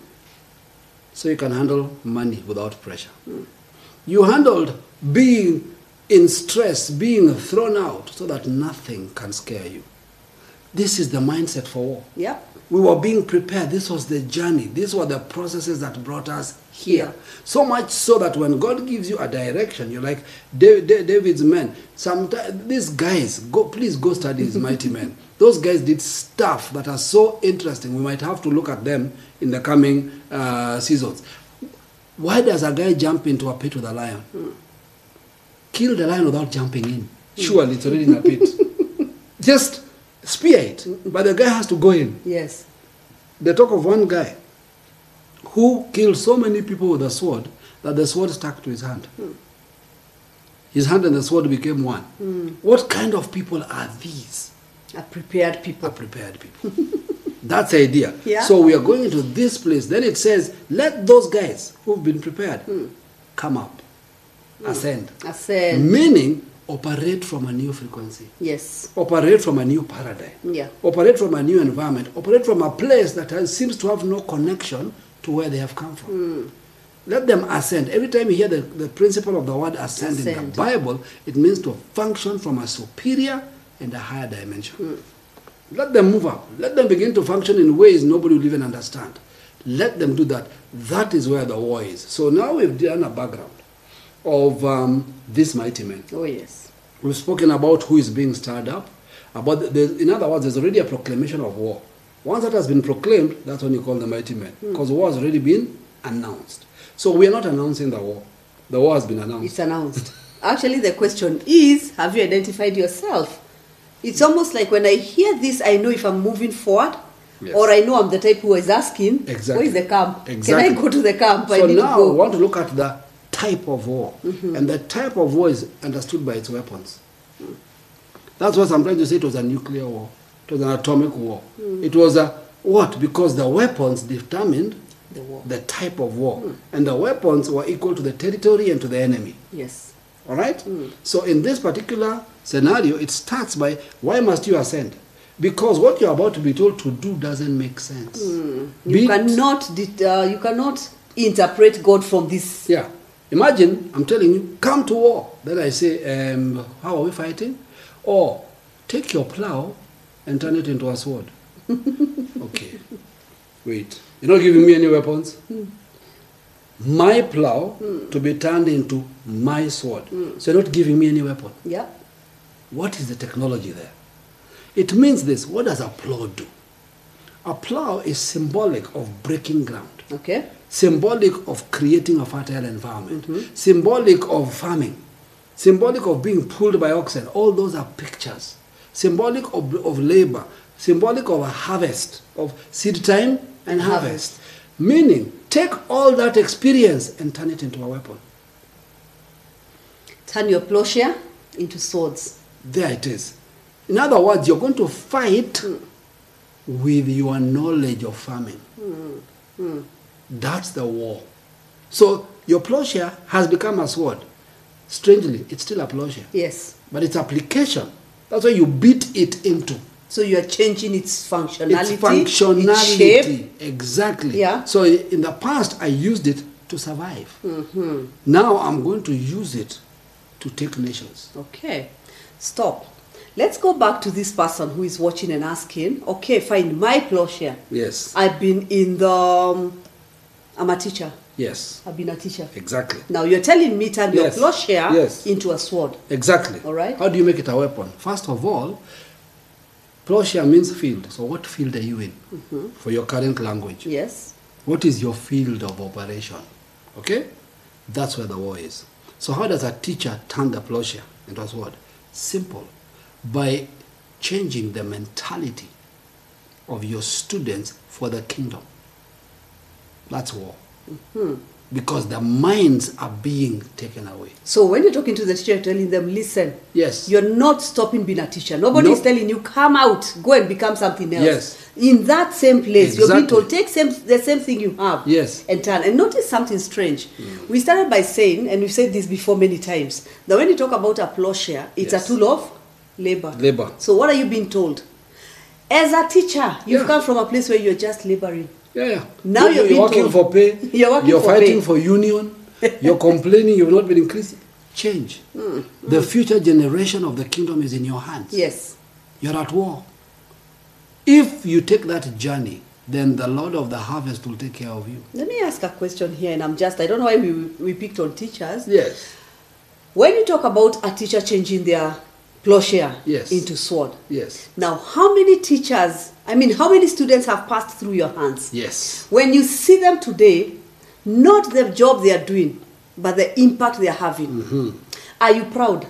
So you can handle money without pressure. You handled being in stress, being thrown out, so that nothing can scare you. This is the mindset for war. Yeah. We were being prepared. This was the journey. These were the processes that brought us here. So much so that when God gives you a direction, you're like Da- Da- David's men. Sometimes these guys, go please go study these mighty men. [LAUGHS] Those guys did stuff that are so interesting. We might have to look at them in the coming uh, seasons. Why does a guy jump into a pit with a lion? Kill the lion without jumping in. Surely it's already in a pit. [LAUGHS] Just spear it, but the guy has to go in. Yes. They talk of one guy who killed so many people with a sword that the sword stuck to his hand. Hmm. His hand and the sword became one. Hmm. What kind of people are these? A prepared people. Are prepared people. [LAUGHS] That's the idea. Yeah. So we are going into this place. Then it says, let those guys who've been prepared hmm. come up, ascend. Ascend. Meaning, operate from a new frequency. Yes. Operate from a new paradigm. Yeah. Operate from a new environment. Operate from a place that has, seems to have no connection to where they have come from. Hmm. Let them ascend. Every time you hear the, the principle of the word ascend, in the Bible, it means to function from a superior and a higher dimension. Hmm. Let them move up. Let them begin to function in ways nobody will even understand. Let them do that. That is where the war is. So now we've done a background of um, these mighty men. Oh, yes. We've spoken about who is being stirred up. About the, in other words, there's already a proclamation of war. Once that has been proclaimed, that's when you call the mighty men, because war has already been announced. So we are not announcing the war. The war has been announced. It's announced. Actually, the question is have you identified yourself? It's almost like when I hear this, I know if I'm moving forward, Yes. or I know I'm the type who is asking, Exactly. where is the camp? Exactly. Can I go to the camp? I so now we want to look at the type of war, mm-hmm. and the type of war is understood by its weapons. That's why sometimes you say it was a nuclear war, it was an atomic war. Mm. It was a what? Because the weapons determined The war. the type of war, mm. and the weapons were equal to the territory and to the enemy. Yes. All right? Mm. So in this particular scenario, it starts by why must you ascend? Because what you're about to be told to do doesn't make sense. You Be cannot uh, you cannot interpret God from this. Yeah. Imagine I'm telling you, come to war. Then I say, um, how are we fighting? Or take your plow and turn it into a sword. [LAUGHS] okay. Wait. You're not giving me any weapons? My plow to be turned into my sword. So you're not giving me any weapon. Yeah. What is the technology there? It means this. What does a plow do? A plow is symbolic of breaking ground Okay. Symbolic of creating a fertile environment, symbolic of farming, symbolic of being pulled by oxen. All those are pictures. Symbolic of, of labor, symbolic of a harvest, of seed time and harvest. Meaning, take all that experience and turn it into a weapon. Turn your plowshare into swords. There it is. In other words, you're going to fight hmm. with your knowledge of farming. Hmm. Hmm. That's the war. So your plowshare has become a sword. Strangely, it's still a plowshare, Yes. but its application. That's why you beat it into. So you are changing its functionality, Its functionality. its shape. Exactly. Yeah. So in the past, I used it to survive. Now I'm going to use it to take nations. Okay. Stop. Let's go back to this person who is watching and asking, okay, fine, my plowshare. Yes. I've been in the, um, I'm a teacher. Yes. I've been a teacher. Exactly. Now you're telling me turn your Yes. plowshare Yes. into a sword. Exactly. All right. How do you make it a weapon? First of all, plowshare means field. So what field are you in Mm-hmm. for your current language? Yes. What is your field of operation? Okay? That's where the war is. So how does a teacher turn the plowshare into a sword? Simple. By changing the mentality of your students for the kingdom. That's war. Because the minds are being taken away. So when you're talking to the teacher, you're telling them, listen, Yes. you're not stopping being a teacher. Nobody is Nope. telling you, come out, go and become something else. Yes. In that same place, you're being told, take same, the same thing you have Yes. and turn. And notice something strange. We started by saying, and we've said this before many times, that when you talk about a plowshare, it's Yes. a tool of labor. Labor. So what are you being told? As a teacher, you've Yeah. come from a place where you're just laboring. Yeah, yeah. Now you're being working for pay. You're working [LAUGHS] for fighting pay. for union. [LAUGHS] You're complaining you've not been increased. Change. Hmm, hmm. The future generation of the kingdom is in your hands. Yes. You're at war. If you take that journey, then the Lord of the harvest will take care of you. Let me ask a question here, and I'm just, I don't know why we, we picked on teachers. Yes. When you talk about a teacher changing their plowshare Yes. into sword, Yes. now how many teachers, I mean, how many students have passed through your hands? Yes. When you see them today, not the job they are doing, but the impact they are having, Mm-hmm. are you proud?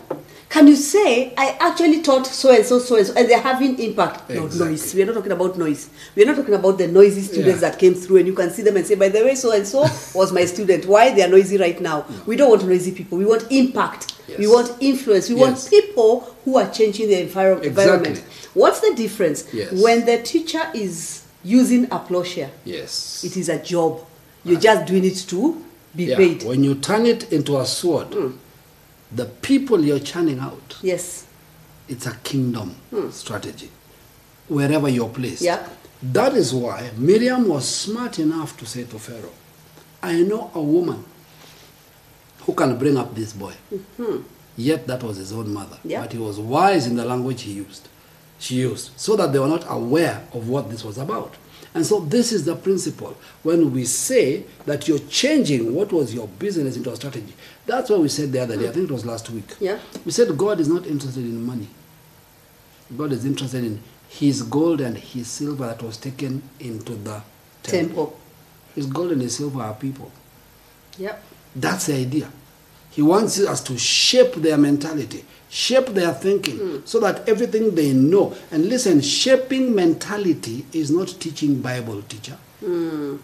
Can you say, I actually taught so and so, so and so, and they're having impact? No, Exactly. noise. We're not talking about noise. We're not talking about the noisy students Yeah. that came through and you can see them and say, by the way, so and so was my student. Why they are noisy right now? We don't want noisy people. We want impact. We want influence. We want people who are changing the enviro- Exactly. environment. What's the difference Yes. when the teacher is using a plowshare. Yes. It is a job. You're ah. just doing it to be Yeah, paid. When you turn it into a sword, hmm. the people you're churning out, Yes. it's a kingdom hmm. strategy, wherever you're placed. Yeah. That is why Miriam was smart enough to say to Pharaoh, I know a woman who can bring up this boy. Mm-hmm. Yet that was his own mother. Yeah. But he was wise in the language he used. She used, so that they were not aware of what this was about. And so this is the principle. When we say that you're changing what was your business into a strategy, that's what we said the other day. I think it was last week. Yeah. We said God is not interested in money. God is interested in his gold and his silver that was taken into the temple. Temple. His gold and his silver are people. Yep. That's the idea. He wants us to shape their mentality, shape their thinking, hmm. so that everything they know. And listen, shaping mentality is not teaching Bible, teacher. Hmm.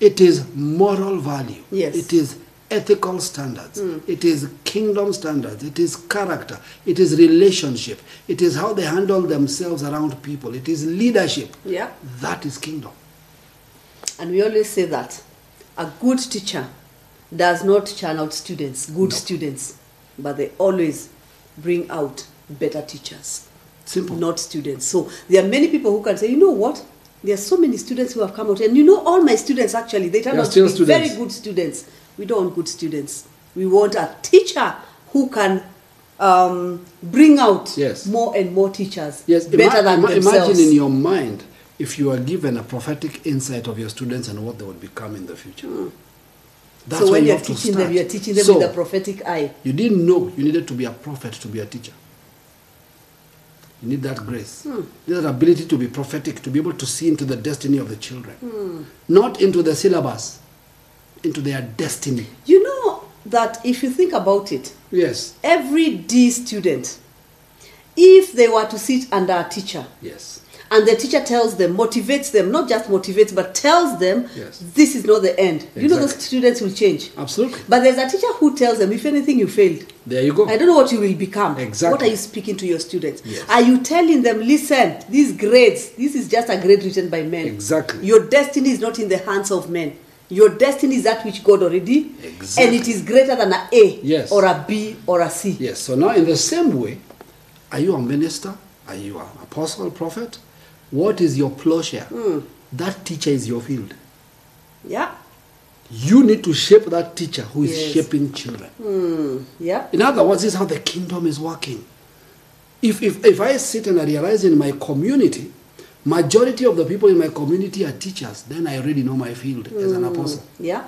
It is moral value. Yes. It is ethical standards. Hmm. It is kingdom standards. It is character. It is relationship. It is how they handle themselves around people. It is leadership. Yeah. That is kingdom. And we always say that a good teacher does not churn out students, good No. students, but they always bring out better teachers, Simple. not students. So there are many people who can say, you know what? There are so many students who have come out, and you know, all my students actually they turn They are out to be students. very good students. We don't want good students. We want a teacher who can um, bring out Yes. more and more teachers Yes, better ima- than ima- themselves. imagine in your mind if you are given a prophetic insight of your students and what they would become in the future. That's so when you you're teaching them, you're teaching them So, with a prophetic eye. You didn't know you needed to be a prophet to be a teacher. You need that grace, Hmm. you need that ability to be prophetic, to be able to see into the destiny of the children, Hmm. not into the syllabus, into their destiny. You know that if you think about it, Yes, every D student, if they were to sit under a teacher yes, and the teacher tells them, motivates them, not just motivates, but tells them, Yes. this is not the end, you know those students will change. absolutely. But there's a teacher who tells them, if anything, you failed. There you go. I don't know what you will become. Exactly. What are you speaking to your students? Yes. Are you telling them, listen, these grades, this is just a grade written by men. Exactly. Your destiny is not in the hands of men. Your destiny is that which God already, Exactly. and it is greater than a A Yes. or a B or a C. Yes. So now, in the same way, are you a minister? Are you an apostle, prophet? What is your plowshare? Hmm. That teacher is your field. Yeah. You need to shape that teacher who is Yes. shaping children. Yeah. In other words, this is how the kingdom is working. If, if, if I sit and I realize in my community, majority of the people in my community are teachers, then I already know my field as an apostle. Yeah.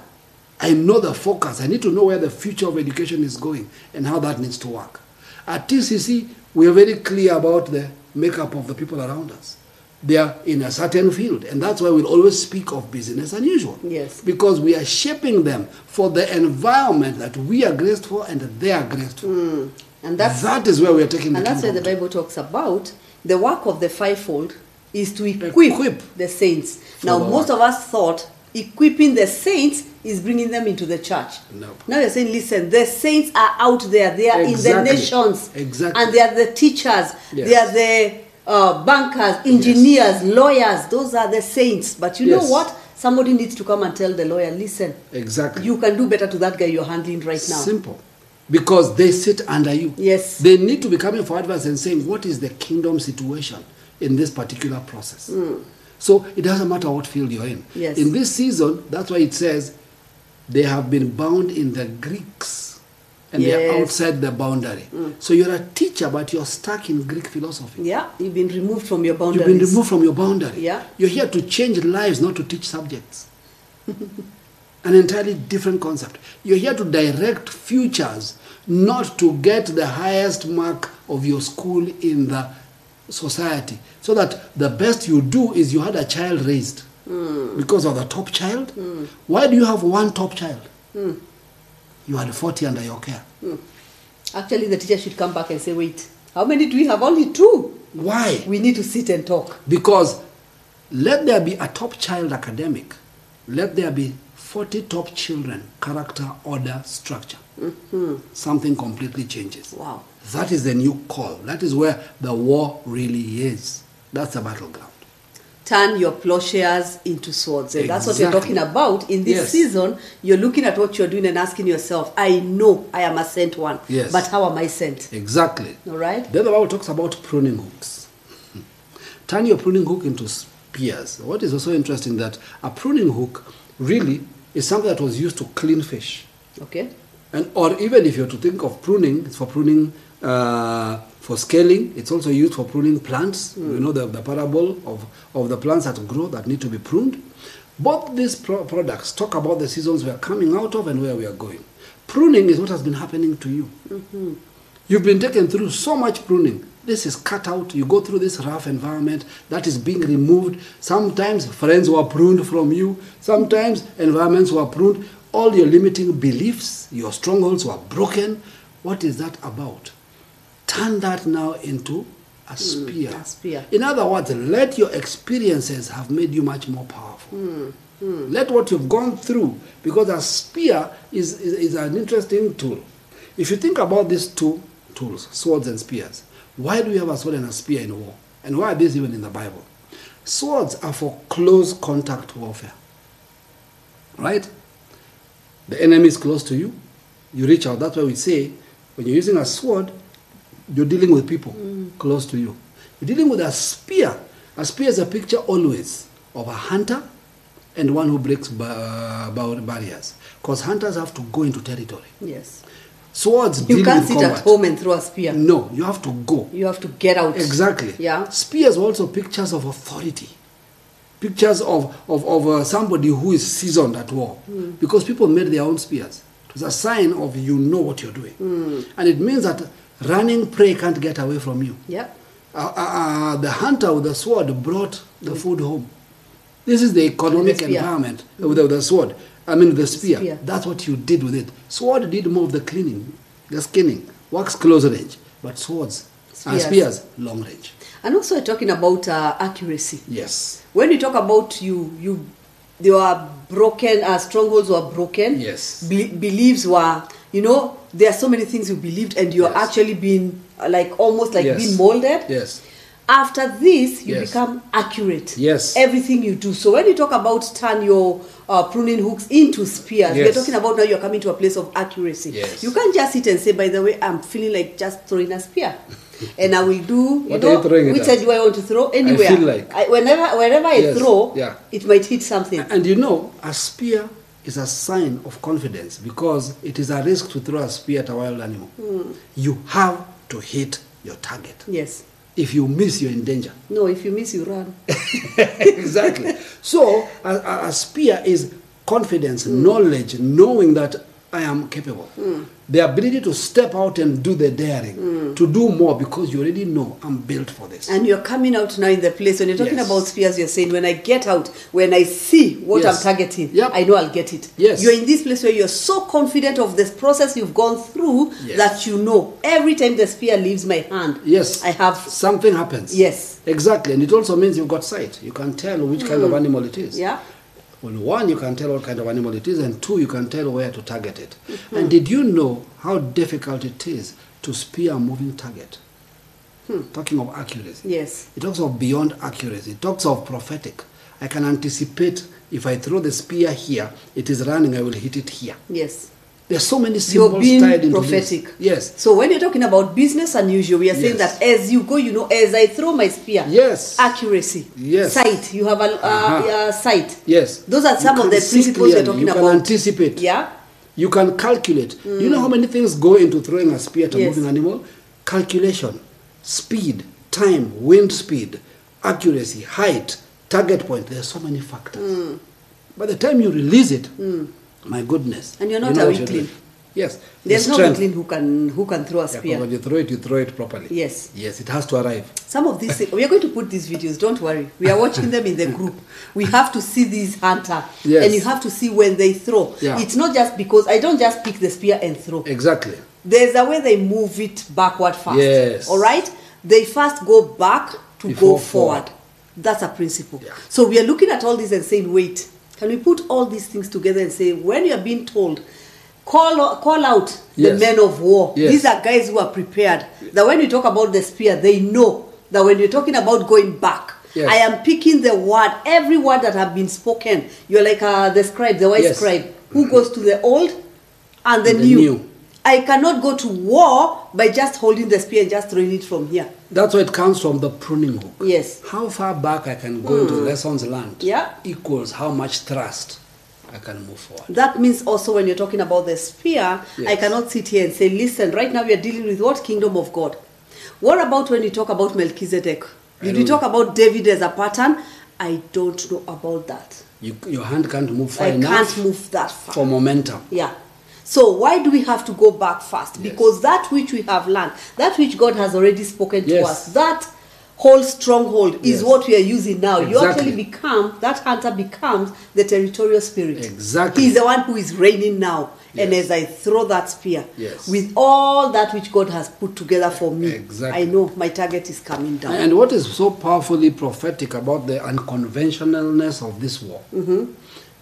I know the focus. I need to know where the future of education is going and how that needs to work. At TCC, we are very clear about the makeup of the people around us. They are in a certain field, and that's why we'll always speak of business unusual. Yes. Because we are shaping them for the environment that we are graced for and that they are graced for. Mm. And that's that is where we are taking the and that's where the. Bible talks about the work of the fivefold is to equip, Equip. the saints. Now, the most of us thought equipping the saints is bringing them into the church. Nope. Now you're saying, listen, the saints are out there. They are in the nations. Exactly. And they are the teachers. Yes. They are the uh, bankers, engineers, lawyers. Those are the saints. But you know what? Somebody needs to come and tell the lawyer, listen, Exactly. you can do better to that guy you're handling right now. Simple. Because they sit under you. Yes. They need to be coming for advice and saying, what is the kingdom situation in this particular process? So it doesn't matter what field you're in. Yes. In this season, that's why it says they have been bound in the Greeks and they're Hmm. outside the boundary. Mm. So you're a teacher, but you're stuck in Greek philosophy. Yeah, you've been removed from your boundaries. You've been removed from your boundary. Yeah. You're here to change lives, not to teach subjects. [LAUGHS] An entirely different concept. You're here to direct futures, not to get the highest mark of your school in the society. So that the best you do is you had a child raised mm. because of the top child. Mm. Why do you have one top child? You had 40 under your care. Hmm. Actually, the teacher should come back and say, wait, how many do we have? Only two. Why? We need to sit and talk. Because let there be a top child academic, let there be 40 top children, character, order, structure. Mm-hmm. Something completely changes. Wow. That is the new call. That is where the war really is. That's the battleground. Turn your plowshares into swords. And that's what you're talking about. In this Yes. season, you're looking at what you're doing and asking yourself, I know I am a sent one, Yes. but how am I sent? Exactly. All right? Then the Bible talks about pruning hooks. [LAUGHS] Turn your pruning hook into spears. What is also interesting that a pruning hook really is something that was used to clean fish. Okay? And or even if you're to think of pruning, it's for pruning uh, for scaling. It's also used for pruning plants. You mm. know the, the parable of, of the plants that grow that need to be pruned. Both these pro- products talk about the seasons we are coming out of and where we are going. Pruning is what has been happening to you. Mm-hmm. You've been taken through so much pruning. This is cut out. You go through this rough environment that is being removed. Sometimes friends were pruned from you. Sometimes environments were pruned. All your limiting beliefs, your strongholds were broken. What is that about? Turn that now into a mm, spear. a spear. In other words, let your experiences have made you much more powerful. Mm, mm. Let what you've gone through, because a spear is, is, is an interesting tool. If you think about these two tools, swords and spears, why do we have a sword and a spear in war? And why are these even in the Bible? Swords are for close contact warfare. Right? The enemy is close to you. You reach out. That's why we say when you're using a sword, you're dealing with people close to you. You're dealing with a spear. A spear is a picture always of a hunter and one who breaks ba- ba- barriers. Because hunters have to go into territory. Yes. Swords You can't sit combat. at home and throw a spear. No, you have to go. You have to get out. Exactly. Yeah. Spears also pictures of authority. Pictures of, of, of uh, somebody who is seasoned at war. Hmm. Because people made their own spears. It was a sign of you know what you're doing. Hmm. And it means that running prey can't get away from you. Yep. Uh, uh, uh, the hunter with the sword brought the food home. This is the economic spear. environment uh, with the, with the sword. I mean, the spear. spear. That's what you did with it. Sword did more of the cleaning, the skinning, works close range, but swords and Spears. spears long range. And also we're talking about uh, accuracy. Yes. When you talk about you, you, they were broken, uh, strongholds were broken. Yes. Be- beliefs were, you know, there are so many things you believed, and you're Yes. actually being uh, like almost like Yes. being molded. Yes. After this, you Yes. become accurate. Yes. Everything you do. So when you talk about turn your uh, pruning hooks into spears, we're talking about now you're coming to a place of accuracy. Yes. You can't just sit and say, by the way, I'm feeling like just throwing a spear. [LAUGHS] and I will do, you What know, you which side do I want to throw? Anywhere. I feel like- I, whenever, wherever I Yes. throw, Yeah. it might hit something. And you know, a spear is a sign of confidence because it is a risk to throw a spear at a wild animal. Hmm. You have to hit your target. Yes. If you miss, you're in danger. No, if you miss, you run. [LAUGHS] exactly. So a, a, a spear is confidence, knowledge, knowing that I am capable. Hmm. The ability to step out and do the daring, hmm. to do more because you already know I'm built for this. And you're coming out now in the place. When you're talking Yes. about spears, you're saying, when I get out, when I see what Yes. I'm targeting, Yep. I know I'll get it. Yes. You're in this place where you're so confident of this process you've gone through Yes. that you know every time the spear leaves my hand, yes, I have. something happens. Yes. exactly, and it also means you've got sight. You can tell which kind of hmm. animal it is. Yeah. Well, one, you can tell what kind of animal it is, and two, you can tell where to target it. And did you know how difficult it is to spear a moving target? Hmm. Talking of accuracy. Yes. It talks of beyond accuracy. It talks of prophetic. I can anticipate if I throw the spear here, it is running, I will hit it here. Yes. There's so many You're being tied into prophetic. this. Yes. So when you're talking about business unusual, we are saying Yes. that as you go, you know, as I throw my spear, Yes. accuracy, Yes. sight, you have a uh, Uh-huh. uh, sight. Yes. Those are some of the principles you're clearly. talking you about. can anticipate. Yeah. You can calculate. You know how many things go into throwing a spear at a Yes. moving animal? Calculation, speed, time, wind speed, accuracy, height, target point. There are so many factors. Hmm. By the time you release it, my goodness. And you're not you know a weakling. Yes. There's the no weakling who can who can throw a spear. but when you throw it, you throw it properly. Yes. Yes, it has to arrive. Some of these, we are going to put these videos. Don't worry, we are watching them in the group. We have to see this hunter, Yes. and you have to see when they throw. Yeah. It's not just because I don't just pick the spear and throw. Exactly. There's a way they move it backward first. Yes. All right. They first go back to Before go forward. forward. That's a principle. Yeah. So we are looking at all this and saying, wait, can we put all these things together and say, when you are being told, call call out the Yes. men of war. Yes. These are guys who are prepared. That when you talk about the spear, they know that when you're talking about going back, Yes. I am picking the word, every word that have been spoken. You're like uh, the scribe, the wise Yes. scribe, who goes to the old and the, And the new. new. I cannot go to war by just holding the spear and just throwing it from here. That's where it comes from the pruning hook. Yes. How far back I can go into the lessons learned Yeah. equals how much thrust I can move forward. That means also when you're talking about the spear, I cannot sit here and say, listen, right now we are dealing with what kingdom of God? What about when you talk about Melchizedek? Did we don't talk about David as a pattern? I don't know about that. You, your hand can't move far I enough can't move that far. for momentum. Yeah. So why do we have to go back fast? Yes. Because that which we have learned, that which God has already spoken to us, that whole stronghold is Yes. what we are using now. You actually become that hunter becomes the territorial spirit. Exactly. He's the one who is reigning now. And as I throw that spear Yes. with all that which God has put together for me, Exactly. I know my target is coming down. And what is so powerfully prophetic about the unconventionalness of this war Mm-hmm.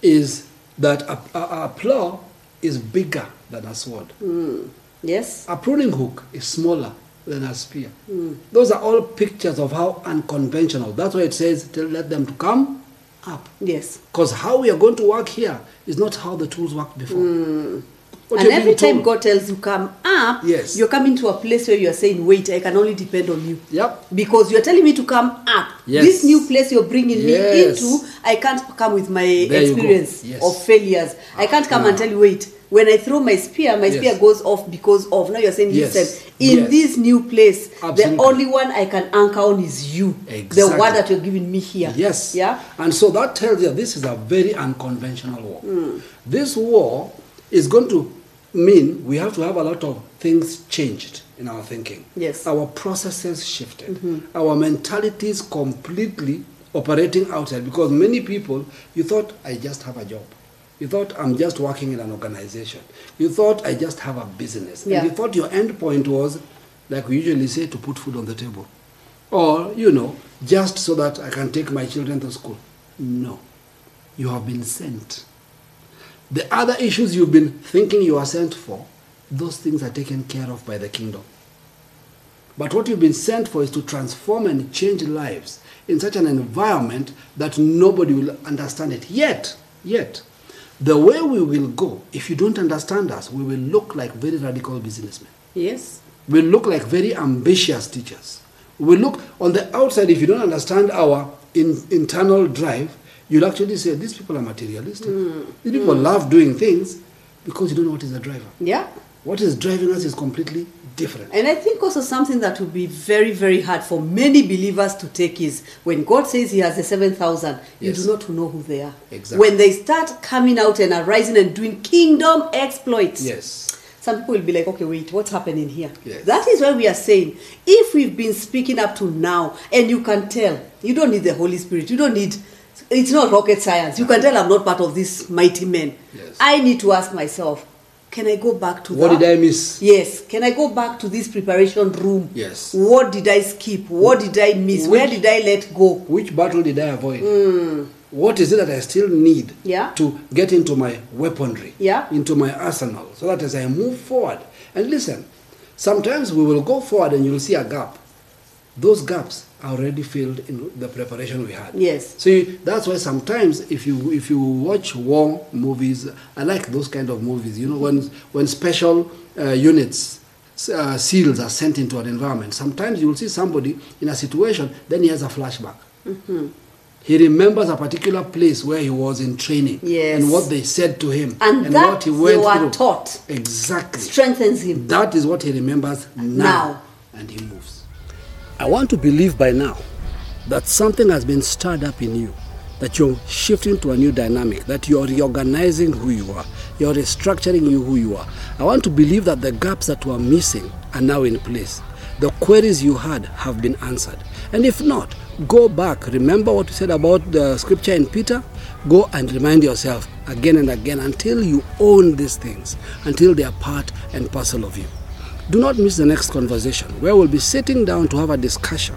is that a, a, a plow is bigger than a sword. Hmm. yes? A pruning hook is smaller than a spear. Hmm. Those are all pictures of how unconventional. That's why it says, to let them to come up. Yes. Because how we are going to work here is not how the tools worked before. Hmm. What and every time God tells you come up, Yes. you're coming to a place where you're saying, wait, I can only depend on you. Yep. Because you're telling me to come up. Yes. This new place you're bringing Yes. me into, I can't come with my There experience Yes. of failures. I can't come and Ah. tell you, wait, when I throw my spear, my Yes. spear goes off because of. Now you're saying, Yes. listen, in this new place, Absolutely. the only one I can anchor on is you. Exactly. The word that you're giving me here. Yes. Yeah? And so that tells you this is a very unconventional war. Hmm. This war is going to mean we have to have a lot of things changed in our thinking. Yes. Our processes shifted. Mm-hmm. Our mentalities completely operating outside because many people, you thought, I just have a job. You thought I'm just working in an organization. You thought I just have a business. Yeah. And you thought your end point was, like we usually say, to put food on the table. Or, you know, just so that I can take my children to school. No. You have been sent. The other issues you've been thinking you are sent for, those things are taken care of by the kingdom. But what you've been sent for is to transform and change lives in such an environment that nobody will understand it. Yet, yet, the way we will go, if you don't understand us, we will look like very radical businessmen. Yes. We look like very ambitious teachers. We look on the outside, if you don't understand our in, internal drive, you'll actually say, These people are materialistic. These people love doing things because you don't know what is the driver. Yeah. What is driving us is completely different. And I think also something that will be very, very hard for many believers to take is when God says He has the 7,000, you Yes. do not know who they are. Exactly. When they start coming out and arising and doing kingdom exploits, Yes. some people will be like, okay, wait, what's happening here? Yes. That is why we are saying, if we've been speaking up to now, and you can tell, you don't need the Holy Spirit, you don't need, it's not rocket science. You can tell I'm not part of this mighty men. Yes. I need to ask myself, can I go back to What that? did I miss? Yes. Can I go back to this preparation room? Yes. What did I skip? What did I miss? Where did I let go? Which battle did I avoid? Hmm. What is it that I still need Yeah. to get into my weaponry, Yeah. into my arsenal, so that as I move forward, and listen, sometimes we will go forward and you'll see a gap. Those gaps already filled in the preparation we had. Yes. So you- that's why sometimes if you if you watch war movies, I like those kind of movies. You know when when special uh, units. Uh, SEALs are sent into an environment. Sometimes you will see somebody in a situation, then he has a flashback. He remembers a particular place where he was in training Yes. and what they said to him And and what he went through. taught. Exactly. Strengthens him. That is what he remembers now, Now. and he moves. I want to believe by now that something has been stirred up in you, that you're shifting to a new dynamic, that you're reorganizing who you are, you're restructuring you who you are. I want to believe that the gaps that were missing are now in place. The queries you had have been answered. And if not, go back. Remember what we said about the scripture in Peter? Go and remind yourself again and again until you own these things, until they are part and parcel of you. Do not miss the next conversation where we'll be sitting down to have a discussion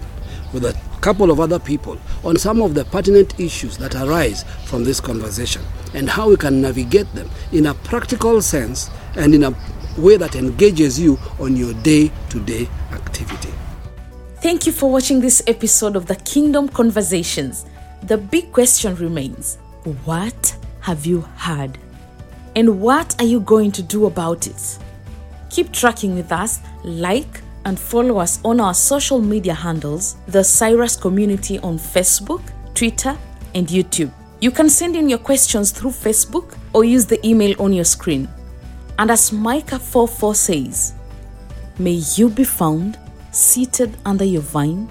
with a couple of other people on some of the pertinent issues that arise from this conversation and how we can navigate them in a practical sense and in a way that engages you on your day to day activity. Thank you for watching this episode of the Kingdom Conversations. The big question remains what have you heard? And what are you going to do about it? Keep tracking with us, like and follow us on our social media handles, the Cyrus Community on Facebook, Twitter, and YouTube. You can send in your questions through Facebook or use the email on your screen. And as Micah 4 4 says, May you be found seated under your vine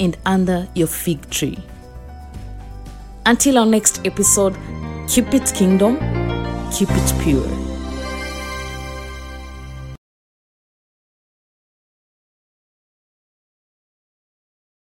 and under your fig tree. Until our next episode, keep it kingdom, keep it pure.